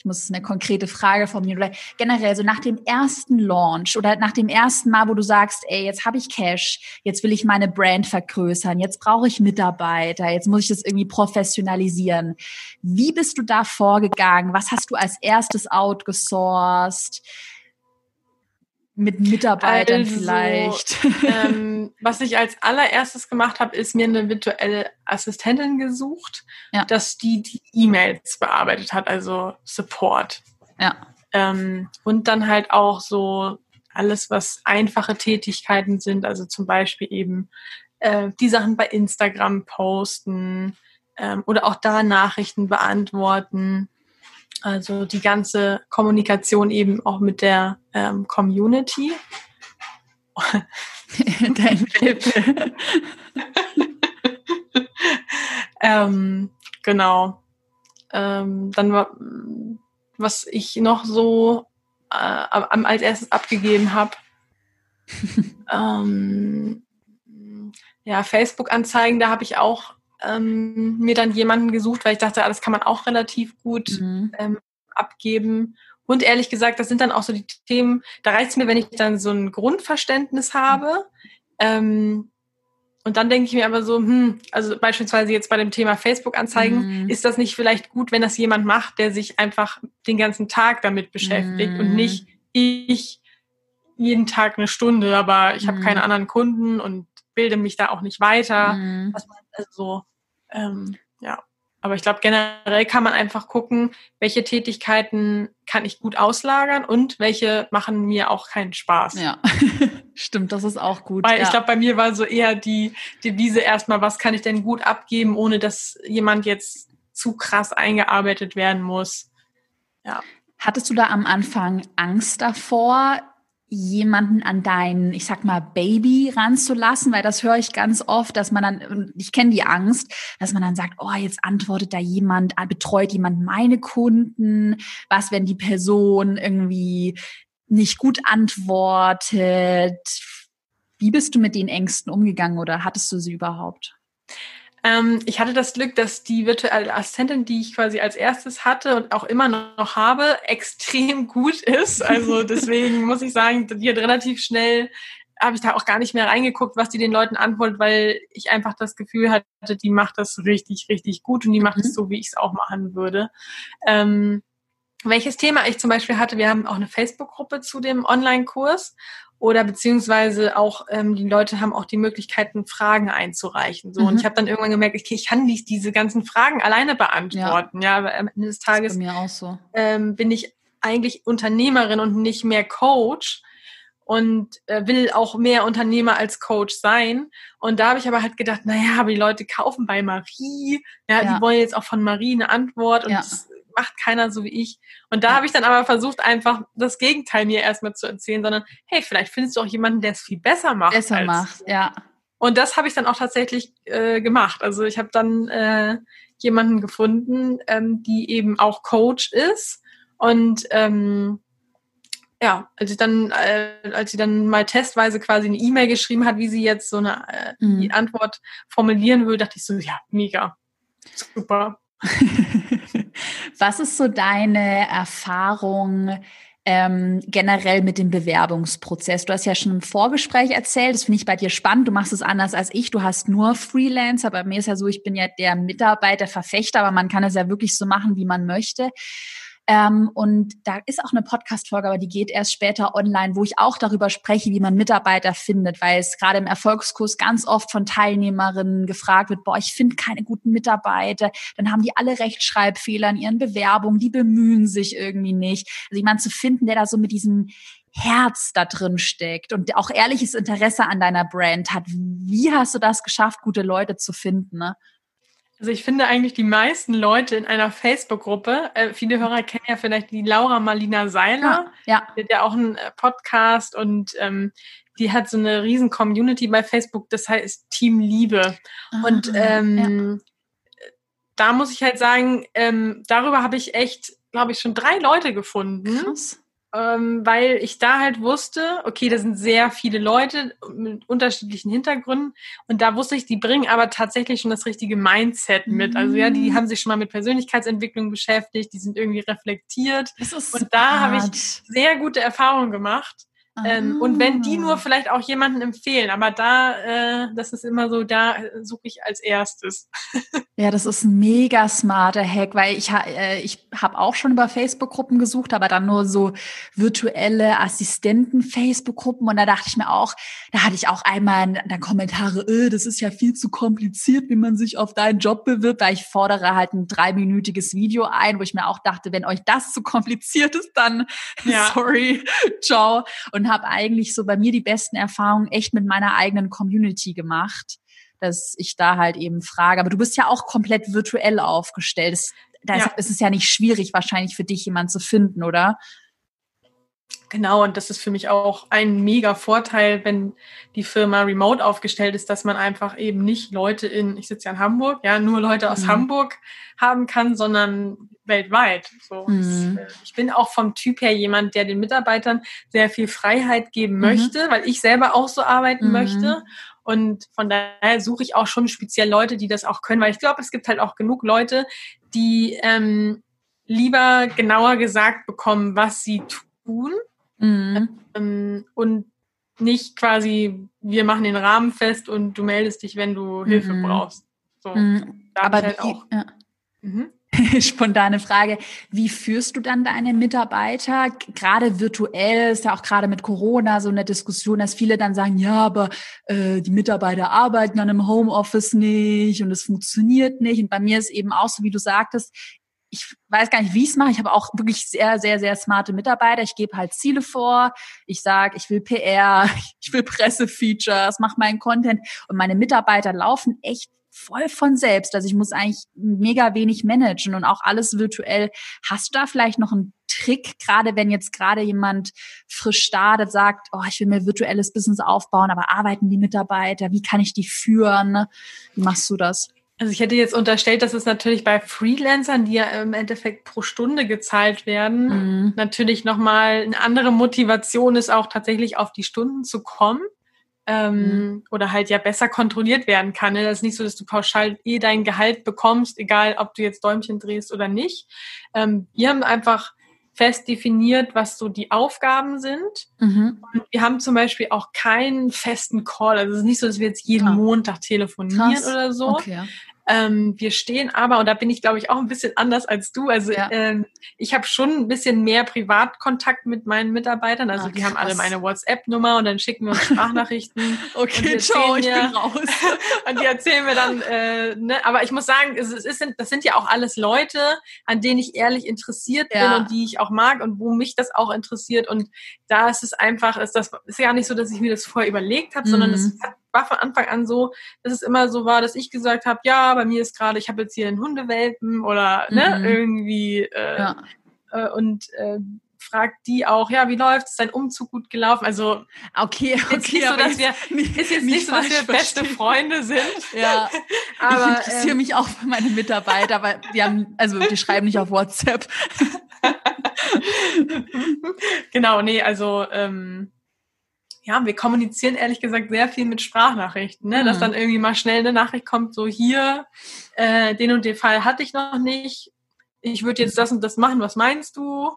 ich muss eine konkrete Frage formulieren, oder generell so nach dem ersten Launch oder nach dem ersten Mal, wo du sagst, ey, jetzt habe ich Cash, jetzt will ich meine Brand vergrößern, jetzt brauche ich Mitarbeiter, jetzt muss ich das irgendwie professionalisieren. Wie bist du da vorgegangen? Was hast du als erstes outgesourced? Mit Mitarbeitern also, vielleicht. Ähm, was ich als allererstes gemacht habe, ist mir eine virtuelle Assistentin gesucht, ja. dass die die E-Mails bearbeitet hat, also Support. Ja. Ähm, und dann halt auch so alles, was einfache Tätigkeiten sind, also zum Beispiel eben äh, die Sachen bei Instagram posten ähm, oder auch da Nachrichten beantworten also die ganze Kommunikation eben auch mit der ähm, Community. Dein ähm, genau. Ähm, dann war, was ich noch so äh, als erstes abgegeben habe. ähm, ja, Facebook-Anzeigen, da habe ich auch ähm, mir dann jemanden gesucht, weil ich dachte, das kann man auch relativ gut mhm. ähm, abgeben. Und ehrlich gesagt, das sind dann auch so die Themen, da reicht es mir, wenn ich dann so ein Grundverständnis habe. Ähm, und dann denke ich mir aber so, hm, also beispielsweise jetzt bei dem Thema Facebook-Anzeigen, mhm. ist das nicht vielleicht gut, wenn das jemand macht, der sich einfach den ganzen Tag damit beschäftigt mhm. und nicht ich jeden Tag eine Stunde, aber ich mhm. habe keine anderen Kunden und bilde mich da auch nicht weiter. Mhm. Also so, ähm, ja. Aber ich glaube, generell kann man einfach gucken, welche Tätigkeiten kann ich gut auslagern und welche machen mir auch keinen Spaß. Ja, stimmt, das ist auch gut. Weil ja. ich glaube, bei mir war so eher die Devise erstmal, was kann ich denn gut abgeben, ohne dass jemand jetzt zu krass eingearbeitet werden muss. Ja. Hattest du da am Anfang Angst davor, jemanden an dein, ich sag mal, Baby ranzulassen, weil das höre ich ganz oft, dass man dann, ich kenne die Angst, dass man dann sagt, oh, jetzt antwortet da jemand, ah, betreut jemand meine Kunden, was, wenn die Person irgendwie nicht gut antwortet? Wie bist du mit den Ängsten umgegangen oder hattest du sie überhaupt? Ähm, ich hatte das Glück, dass die virtuelle Assistentin, die ich quasi als erstes hatte und auch immer noch habe, extrem gut ist. Also deswegen muss ich sagen, die hat relativ schnell habe ich da auch gar nicht mehr reingeguckt, was die den Leuten antwortet, weil ich einfach das Gefühl hatte, die macht das richtig, richtig gut und die macht es mhm. so, wie ich es auch machen würde. Ähm, welches Thema ich zum Beispiel hatte, wir haben auch eine Facebook-Gruppe zu dem Online-Kurs oder beziehungsweise auch ähm, die Leute haben auch die Möglichkeiten, Fragen einzureichen. So mhm. und ich habe dann irgendwann gemerkt, okay, ich kann nicht diese ganzen Fragen alleine beantworten. Ja, ja aber am Ende des Tages so. ähm, bin ich eigentlich Unternehmerin und nicht mehr Coach und äh, will auch mehr Unternehmer als Coach sein. Und da habe ich aber halt gedacht, naja, aber die Leute kaufen bei Marie, ja, ja. die wollen jetzt auch von Marie eine Antwort und ja. das macht keiner so wie ich. Und da habe ich dann aber versucht, einfach das Gegenteil mir erstmal zu erzählen, sondern hey, vielleicht findest du auch jemanden, der es viel besser macht. Besser macht, ja. Und das habe ich dann auch tatsächlich äh, gemacht. Also ich habe dann äh, jemanden gefunden, ähm, die eben auch Coach ist Und ähm, ja, als ich dann, äh, als sie dann mal testweise quasi eine E-Mail geschrieben hat, wie sie jetzt so eine äh, mhm. Antwort formulieren würde, dachte ich so, ja, mega, super. Was ist so deine Erfahrung ähm, generell mit dem Bewerbungsprozess? Du hast ja schon im Vorgespräch erzählt, das finde ich bei dir spannend. Du machst es anders als ich. Du hast nur Freelancer. Bei mir ist ja so, ich bin ja der Mitarbeiter, Verfechter, aber man kann es ja wirklich so machen, wie man möchte. Ähm, und da ist auch eine Podcast-Folge, aber die geht erst später online, wo ich auch darüber spreche, wie man Mitarbeiter findet, weil es gerade im Erfolgskurs ganz oft von Teilnehmerinnen gefragt wird, boah, ich finde keine guten Mitarbeiter. Dann haben die alle Rechtschreibfehler in ihren Bewerbungen, die bemühen sich irgendwie nicht. Also jemand zu finden, der da so mit diesem Herz da drin steckt und auch ehrliches Interesse an deiner Brand hat. Wie hast du das geschafft, gute Leute zu finden? Ne? Also ich finde eigentlich die meisten Leute in einer Facebook-Gruppe, äh, viele Hörer kennen ja vielleicht die Laura Marlina Seiler, ja, ja. die hat ja auch einen äh, Podcast und ähm, die hat so eine riesen Community bei Facebook, das heißt Team Liebe. Ah, und ähm, ja. da muss ich halt sagen, ähm, darüber habe ich echt, glaube ich, schon drei Leute gefunden. Krass ähm, weil ich da halt wusste, okay, da sind sehr viele Leute mit unterschiedlichen Hintergründen und da wusste ich, die bringen aber tatsächlich schon das richtige Mindset mit. Also ja, die mhm. haben sich schon mal mit Persönlichkeitsentwicklung beschäftigt, die sind irgendwie reflektiert und da habe ich sehr gute Erfahrungen gemacht. Ähm, und wenn die nur ah. vielleicht auch jemanden empfehlen, aber da, äh, das ist immer so, da suche ich als erstes. ja, das ist ein mega smarter Hack, weil ich, äh, ich habe auch schon über Facebook-Gruppen gesucht, aber dann nur so virtuelle Assistenten-Facebook-Gruppen und da dachte ich mir auch, da hatte ich auch einmal dann Kommentare, äh, das ist ja viel zu kompliziert, wie man sich auf deinen Job bewirbt, weil ich fordere halt ein dreiminütiges Video ein, wo ich mir auch dachte, wenn euch das zu kompliziert ist, dann ja. sorry, ciao. Und habe eigentlich so bei mir die besten Erfahrungen echt mit meiner eigenen Community gemacht, dass ich da halt eben frage. Aber du bist ja auch komplett virtuell aufgestellt. Da ja. ist es ja nicht schwierig, wahrscheinlich für dich jemanden zu finden, oder? Genau, und das ist für mich auch ein mega Vorteil, wenn die Firma remote aufgestellt ist, dass man einfach eben nicht Leute in, ich sitze ja in Hamburg, ja, nur Leute aus mhm. Hamburg haben kann, sondern weltweit. So, mhm. Äh, ich bin auch vom Typ her jemand, der den Mitarbeitern sehr viel Freiheit geben mhm. möchte, weil ich selber auch so arbeiten mhm. möchte. Und von daher suche ich auch schon speziell Leute, die das auch können, weil ich glaube, es gibt halt auch genug Leute, die ähm, lieber genauer gesagt bekommen, was sie tun Mhm. Ähm, und nicht quasi, wir machen den Rahmen fest und du meldest dich, wenn du Hilfe mhm. brauchst. So, mhm. Aber halt auch. Ja. Mhm. Spontane Frage. Wie führst du dann deine Mitarbeiter? Gerade virtuell ist ja auch gerade mit Corona so eine Diskussion, dass viele dann sagen, ja, aber äh, die Mitarbeiter arbeiten dann im Homeoffice nicht und es funktioniert nicht. Und bei mir ist eben auch so, wie du sagtest, ich weiß gar nicht, wie ich es mache. Ich habe auch wirklich sehr, sehr, sehr smarte Mitarbeiter. Ich gebe halt Ziele vor. Ich sage, ich will PR, ich will Pressefeatures, mache meinen Content. Und meine Mitarbeiter laufen echt voll von selbst. Also ich muss eigentlich mega wenig managen und auch alles virtuell. Hast du da vielleicht noch einen Trick, gerade wenn jetzt gerade jemand frisch startet, sagt, oh, ich will mir virtuelles Business aufbauen, aber arbeiten die Mitarbeiter? Wie kann ich die führen? Wie machst du das? Also ich hätte jetzt unterstellt, dass es natürlich bei Freelancern, die ja im Endeffekt pro Stunde gezahlt werden, mhm. natürlich nochmal eine andere Motivation ist, auch tatsächlich auf die Stunden zu kommen. Ähm, mhm. Oder halt ja besser kontrolliert werden kann. Ne? Das ist nicht so, dass du pauschal eh dein Gehalt bekommst, egal ob du jetzt Däumchen drehst oder nicht. Ähm, wir haben einfach fest definiert, was so die Aufgaben sind. Mhm. Und wir haben zum Beispiel auch keinen festen Call. Also es ist nicht so, dass wir jetzt jeden ah. Montag telefonieren Krass. oder so. Okay. Ähm, wir stehen aber, und da bin ich, glaube ich, auch ein bisschen anders als du. Also ja. ähm, ich habe schon ein bisschen mehr Privatkontakt mit meinen Mitarbeitern. Also ah, die haben alle meine WhatsApp-Nummer und dann schicken wir uns Sprachnachrichten. okay, ciao, ich bin raus. und die erzählen mir dann, äh, ne? aber ich muss sagen, es, es ist, das sind ja auch alles Leute, an denen ich ehrlich interessiert ja. bin und die ich auch mag und wo mich das auch interessiert. Und da ist es einfach, ist das ist ja nicht so, dass ich mir das vorher überlegt habe, mhm. sondern es hat war von Anfang an so, dass es immer so war, dass ich gesagt habe, ja, bei mir ist gerade, ich habe jetzt hier einen Hundewelpen oder ne, mhm. irgendwie äh, ja. äh, und äh, fragt die auch, ja, wie läuft es, dein Umzug gut gelaufen? Also okay, okay, ist nicht so, dass wir, ist jetzt nicht so, dass wir beste Freunde sind. Ja, aber ich interessiere ähm, mich auch für meine Mitarbeiter, weil die haben, also die schreiben nicht auf WhatsApp. genau, nee, also ähm, ja, wir kommunizieren ehrlich gesagt sehr viel mit Sprachnachrichten, ne? Mhm. dass dann irgendwie mal schnell eine Nachricht kommt, so hier, äh, den und den Fall hatte ich noch nicht, ich würde jetzt das und das machen, was meinst du?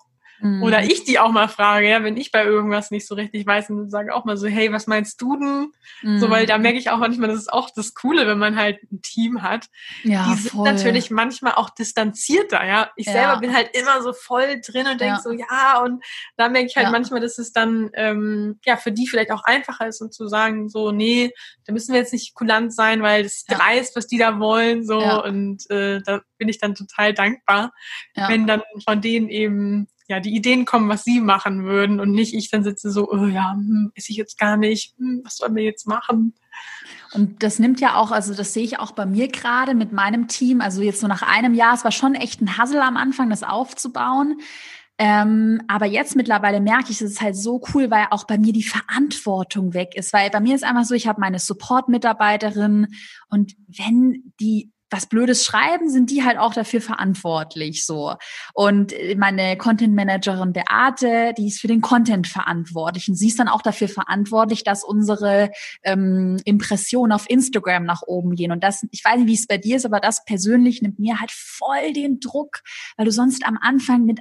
Oder mhm. ich die auch mal frage, ja, wenn ich bei irgendwas nicht so richtig weiß und sage auch mal so, hey, was meinst du denn? Mhm. So, weil da mhm. merke ich auch manchmal, das ist auch das Coole, wenn man halt ein Team hat. Ja, die sind voll. natürlich manchmal auch distanzierter, ja. Ich ja. selber bin halt immer so voll drin und denke ja. so, ja, und da merke ich halt ja. manchmal, dass es dann ähm, ja für die vielleicht auch einfacher ist und zu sagen, so, nee, da müssen wir jetzt nicht kulant sein, weil das dreist, was die da wollen, so und äh, da bin ich dann total dankbar, wenn dann von denen eben ja, die Ideen kommen, was sie machen würden und nicht ich dann sitze so, oh ja, hm, ist ich jetzt gar nicht, hm, was sollen wir jetzt machen? Und das nimmt ja auch, also das sehe ich auch bei mir gerade mit meinem Team, also jetzt so nach einem Jahr, es war schon echt ein Hassel am Anfang, das aufzubauen. Ähm, aber jetzt mittlerweile merke ich, es ist halt so cool, weil auch bei mir die Verantwortung weg ist. Weil bei mir ist einfach so, ich habe meine Support-Mitarbeiterin und wenn die was Blödes schreiben, sind die halt auch dafür verantwortlich so. Und meine Content Managerin Beate, die ist für den Content verantwortlich und sie ist dann auch dafür verantwortlich, dass unsere ähm, Impressionen auf Instagram nach oben gehen. Und das, ich weiß nicht, wie es bei dir ist, aber das persönlich nimmt mir halt voll den Druck, weil du sonst am Anfang mit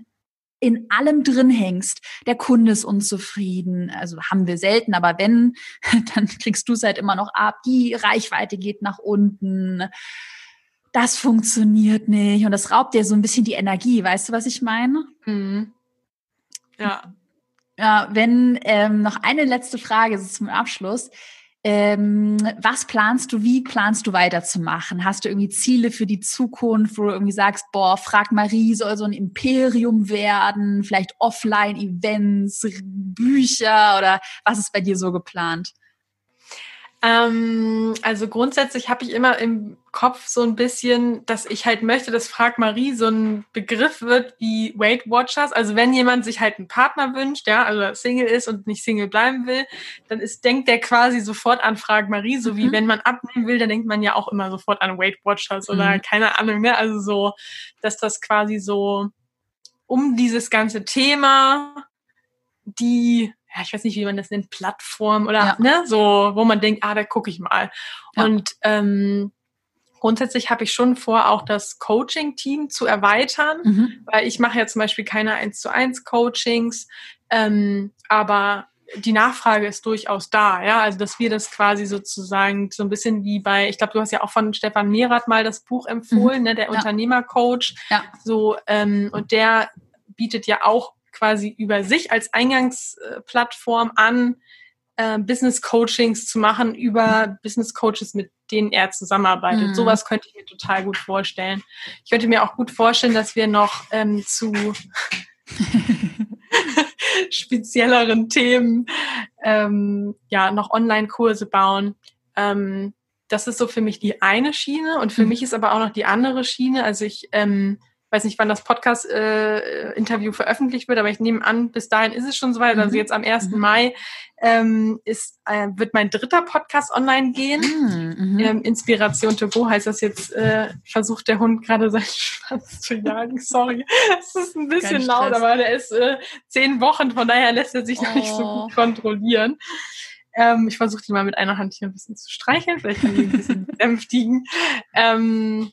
in allem drin hängst. Der Kunde ist unzufrieden, also haben wir selten, aber wenn, dann kriegst du es halt immer noch ab. Die Reichweite geht nach unten das funktioniert nicht und das raubt dir so ein bisschen die Energie. Weißt du, was ich meine? Mhm. Ja. Ja, wenn ähm, noch eine letzte Frage ist zum Abschluss. Ähm, was planst du, wie planst du weiterzumachen? Hast du irgendwie Ziele für die Zukunft, wo du irgendwie sagst, boah, Frag Marie soll so ein Imperium werden, vielleicht Offline-Events, Bücher oder was ist bei dir so geplant? Ähm, also grundsätzlich habe ich immer im Kopf so ein bisschen, dass ich halt möchte, dass Frag Marie so ein Begriff wird wie Weight Watchers. Also wenn jemand sich halt einen Partner wünscht, ja, also Single ist und nicht Single bleiben will, dann ist, denkt der quasi sofort an Frag Marie, so wie mhm. wenn man abnehmen will, dann denkt man ja auch immer sofort an Weight Watchers mhm. oder keine Ahnung, ne? Also so, dass das quasi so um dieses ganze Thema die ja, ich weiß nicht, wie man das nennt, Plattform oder ja. ne, so, wo man denkt, ah, da gucke ich mal. Ja. Und ähm, grundsätzlich habe ich schon vor, auch das Coaching-Team zu erweitern, mhm. weil ich mache ja zum Beispiel keine 1 zu 1 Coachings, ähm, aber die Nachfrage ist durchaus da, ja, also dass wir das quasi sozusagen so ein bisschen wie bei, ich glaube, du hast ja auch von Stefan Mehrath mal das Buch empfohlen, mhm. ne, der ja. Unternehmercoach, ja. so ähm, und der bietet ja auch quasi über sich als Eingangsplattform an, äh, Business Coachings zu machen über Business Coaches, mit denen er zusammenarbeitet. Mhm. Sowas könnte ich mir total gut vorstellen. Ich könnte mir auch gut vorstellen, dass wir noch ähm, zu spezielleren Themen ähm, ja noch Online-Kurse bauen. Ähm, das ist so für mich die eine Schiene und für mhm. mich ist aber auch noch die andere Schiene. Also ich ähm, weiß nicht, wann das Podcast-Interview äh, veröffentlicht wird, aber ich nehme an, bis dahin ist es schon soweit. Also mhm. Also jetzt am 1. Mhm. Mai ähm, ist, äh, wird mein dritter Podcast online gehen. Mhm. Ähm, Inspiration to go heißt das jetzt, äh, versucht der Hund gerade seinen Schwanz zu jagen. Sorry, es ist ein bisschen laut, aber der ist äh, zehn Wochen, von daher lässt er sich oh. noch nicht so gut oh. kontrollieren. Ähm, ich versuche die mal mit einer Hand hier ein bisschen zu streicheln, vielleicht kann ich ein bisschen dämpftigen. Ähm,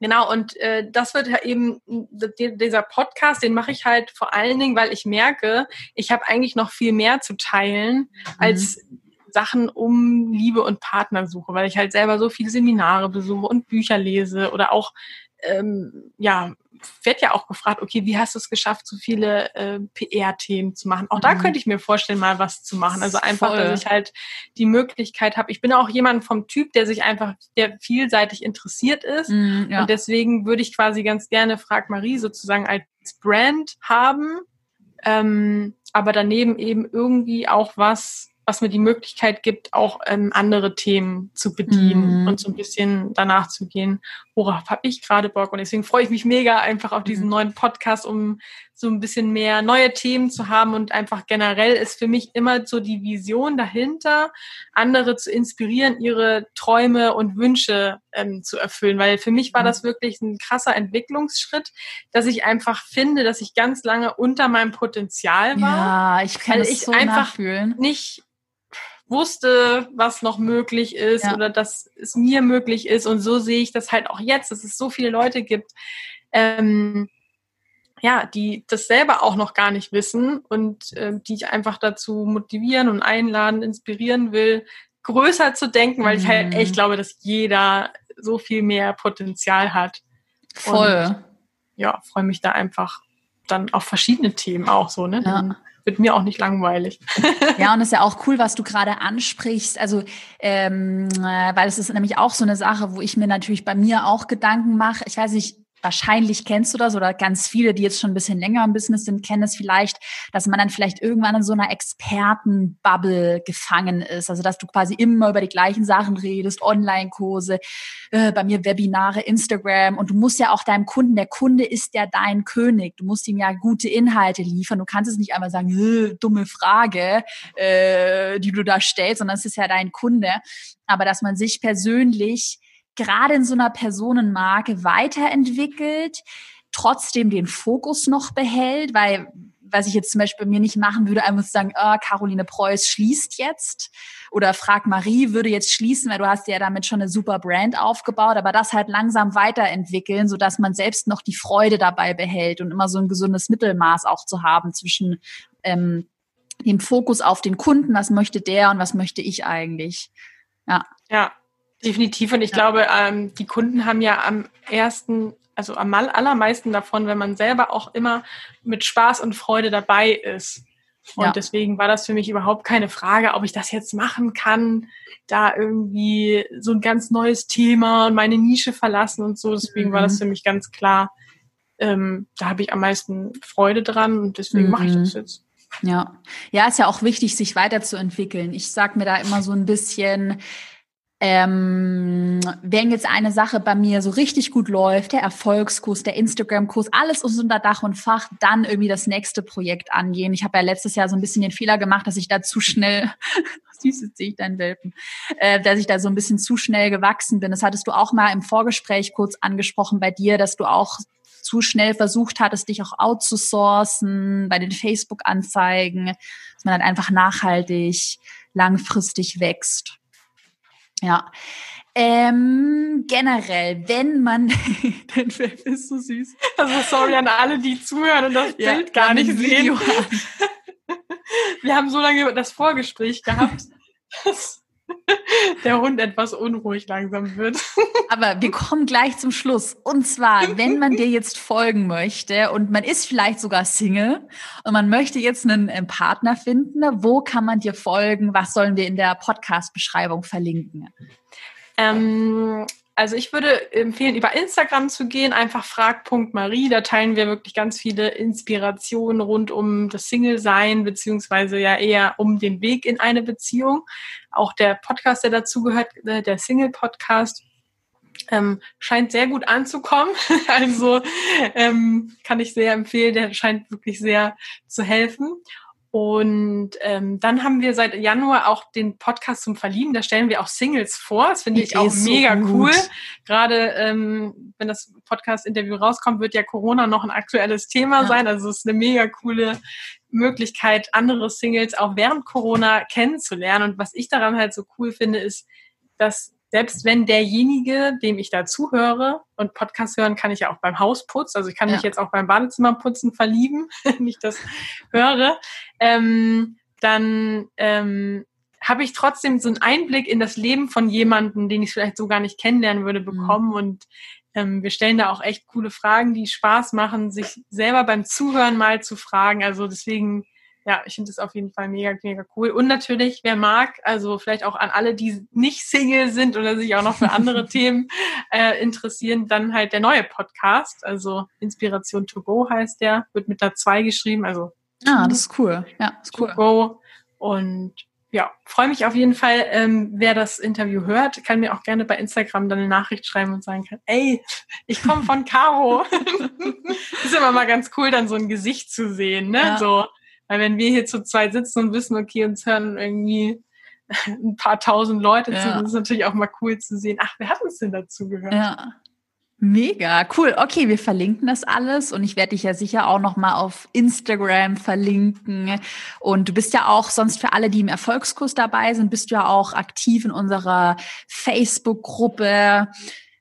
Genau, und äh, das wird ja eben, dieser Podcast, den mache ich halt vor allen Dingen, weil ich merke, ich habe eigentlich noch viel mehr zu teilen, mhm. als Sachen um Liebe und Partnersuche, weil ich halt selber so viele Seminare besuche und Bücher lese oder auch ähm, ja wird ja auch gefragt, okay, wie hast du es geschafft, so viele äh, PR-Themen zu machen? Auch mhm. da könnte ich mir vorstellen, mal was zu machen. Also einfach, Voll. dass ich halt die Möglichkeit habe. Ich bin auch jemand vom Typ, der sich einfach, der vielseitig interessiert ist. Mhm, ja. Und deswegen würde ich quasi ganz gerne Frag Marie sozusagen als Brand haben. Ähm, aber daneben eben irgendwie auch was, was mir die Möglichkeit gibt, auch ähm, andere Themen zu bedienen mhm. und so ein bisschen danach zu gehen, worauf habe ich gerade Bock. Und deswegen freue ich mich mega einfach auf diesen mhm. neuen Podcast, um so ein bisschen mehr neue Themen zu haben. Und einfach generell ist für mich immer so die Vision dahinter, andere zu inspirieren, ihre Träume und Wünsche ähm, zu erfüllen. Weil für mich war mhm. das wirklich ein krasser Entwicklungsschritt, dass ich einfach finde, dass ich ganz lange unter meinem Potenzial war. Ja, ich kann es so einfach nachfühlen. nicht wusste, was noch möglich ist ja. oder dass es mir möglich ist. Und so sehe ich das halt auch jetzt, dass es so viele Leute gibt, ähm, ja, die das selber auch noch gar nicht wissen und äh, die ich einfach dazu motivieren und einladen, inspirieren will, größer zu denken, weil ich halt echt mhm. glaube, dass jeder so viel mehr Potenzial hat. Voll. Und, ja, freue mich da einfach dann auf verschiedene Themen auch so, ne? Ja. Wird mir auch nicht langweilig. ja, und es ist ja auch cool, was du gerade ansprichst. Also, ähm, äh, weil es ist nämlich auch so eine Sache, wo ich mir natürlich bei mir auch Gedanken mache. Ich weiß nicht, wahrscheinlich kennst du das oder ganz viele, die jetzt schon ein bisschen länger im Business sind, kennen es vielleicht, dass man dann vielleicht irgendwann in so einer Expertenbubble gefangen ist. Also dass du quasi immer über die gleichen Sachen redest, Online-Kurse, äh, bei mir Webinare, Instagram und du musst ja auch deinem Kunden, der Kunde ist ja dein König. Du musst ihm ja gute Inhalte liefern. Du kannst es nicht einmal sagen, dumme Frage, äh, die du da stellst, sondern es ist ja dein Kunde. Aber dass man sich persönlich gerade in so einer Personenmarke weiterentwickelt, trotzdem den Fokus noch behält, weil was ich jetzt zum Beispiel mir nicht machen würde, einfach sagen, ah, Caroline Preuß schließt jetzt oder Frag Marie würde jetzt schließen, weil du hast ja damit schon eine super Brand aufgebaut, aber das halt langsam weiterentwickeln, so dass man selbst noch die Freude dabei behält und immer so ein gesundes Mittelmaß auch zu haben zwischen ähm, dem Fokus auf den Kunden, was möchte der und was möchte ich eigentlich. Ja. Ja, Definitiv. Und ich ja. glaube, ähm, die Kunden haben ja am ersten, also am allermeisten davon, wenn man selber auch immer mit Spaß und Freude dabei ist. Und ja. deswegen war das für mich überhaupt keine Frage, ob ich das jetzt machen kann, da irgendwie so ein ganz neues Thema und meine Nische verlassen und so. Deswegen mhm. war das mhm. für mich ganz klar, ähm, da habe ich am meisten Freude dran und deswegen mhm. mache ich das jetzt. Ja, ja, ist ja auch wichtig, sich weiterzuentwickeln. Ich sag mir da immer so ein bisschen, ähm, wenn jetzt eine Sache bei mir so richtig gut läuft, der Erfolgskurs, der Instagram-Kurs, alles unter Dach und Fach, dann irgendwie das nächste Projekt angehen. Ich habe ja letztes Jahr so ein bisschen den Fehler gemacht, dass ich da zu schnell, süß jetzt sehe ich deinen Welpen, äh, dass ich da so ein bisschen zu schnell gewachsen bin. Das hattest du auch mal im Vorgespräch kurz angesprochen bei dir, dass du auch zu schnell versucht hattest, dich auch outzusourcen bei den Facebook-Anzeigen, dass man dann einfach nachhaltig, langfristig wächst. Ja. Ähm, generell, wenn man, dein Film ist so süß. Also sorry an alle, die zuhören und das ja, Bild gar nicht sehen. Wir haben so lange das Vorgespräch gehabt, dass der Hund etwas unruhig langsam wird. Aber wir kommen gleich zum Schluss. Und zwar, wenn man dir jetzt folgen möchte und man ist vielleicht sogar Single und man möchte jetzt einen äh, Partner finden, wo kann man dir folgen? Was sollen wir in der Podcast-Beschreibung verlinken? Ähm, also ich würde empfehlen, über Instagram zu gehen, einfach frag.marie. Da teilen wir wirklich ganz viele Inspirationen rund um das Single-Sein, beziehungsweise ja eher um den Weg in eine Beziehung. Auch der Podcast, der dazugehört, äh, der Single-Podcast, ähm, scheint sehr gut anzukommen. also ähm, kann ich sehr empfehlen. Der scheint wirklich sehr zu helfen. Und ähm, dann haben wir seit Januar auch den Podcast zum Verlieben. Da stellen wir auch Singles vor. Das finde ich, ich auch mega so cool. Gerade ähm, wenn das Podcast-Interview rauskommt, wird ja Corona noch ein aktuelles Thema ja. sein. Also es ist eine mega coole Möglichkeit, andere Singles auch während Corona kennenzulernen. Und was ich daran halt so cool finde, ist, dass selbst wenn derjenige, dem ich da zuhöre, und Podcast hören kann ich ja auch beim Hausputz, also ich kann ja. mich jetzt auch beim Badezimmerputzen verlieben, wenn ich das höre, ähm, dann ähm, habe ich trotzdem so einen Einblick in das Leben von jemandem, den ich vielleicht so gar nicht kennenlernen würde, mhm. bekommen. Mhm. Und ähm, wir stellen da auch echt coole Fragen, die Spaß machen, sich selber beim Zuhören mal zu fragen. Also deswegen ja, ich finde es auf jeden Fall mega, mega cool. Und natürlich, wer mag, also vielleicht auch an alle, die nicht Single sind oder sich auch noch für andere Themen äh, interessieren, dann halt der neue Podcast, also Inspiration to go heißt der, wird mit der 2 geschrieben, also Ah, das ist cool. Ja, ist cool. To go. Und ja, freue mich auf jeden Fall, ähm, wer das Interview hört, kann mir auch gerne bei Instagram dann eine Nachricht schreiben und sagen kann, ey, ich komme von Caro. ist immer mal ganz cool, dann so ein Gesicht zu sehen, ne? Ja. So, weil wenn wir hier zu zweit sitzen und wissen, okay, uns hören irgendwie ein paar tausend Leute ja. zu. Das ist natürlich auch mal cool zu sehen. Ach, wer hat uns denn dazu gehört? Ja. Mega, cool. Okay, wir verlinken das alles und ich werde dich ja sicher auch noch mal auf Instagram verlinken. Und du bist ja auch sonst für alle, die im Erfolgskurs dabei sind, bist du ja auch aktiv in unserer Facebook-Gruppe.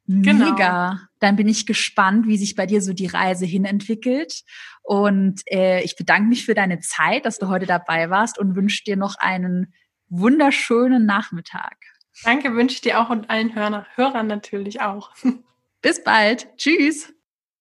Genau. Mega. Dann bin ich gespannt, wie sich bei dir so die Reise hinentwickelt. Und äh, ich bedanke mich für deine Zeit, dass du heute dabei warst und wünsche dir noch einen wunderschönen Nachmittag. Danke, wünsche ich dir auch und allen Hörern natürlich auch. Bis bald. Tschüss.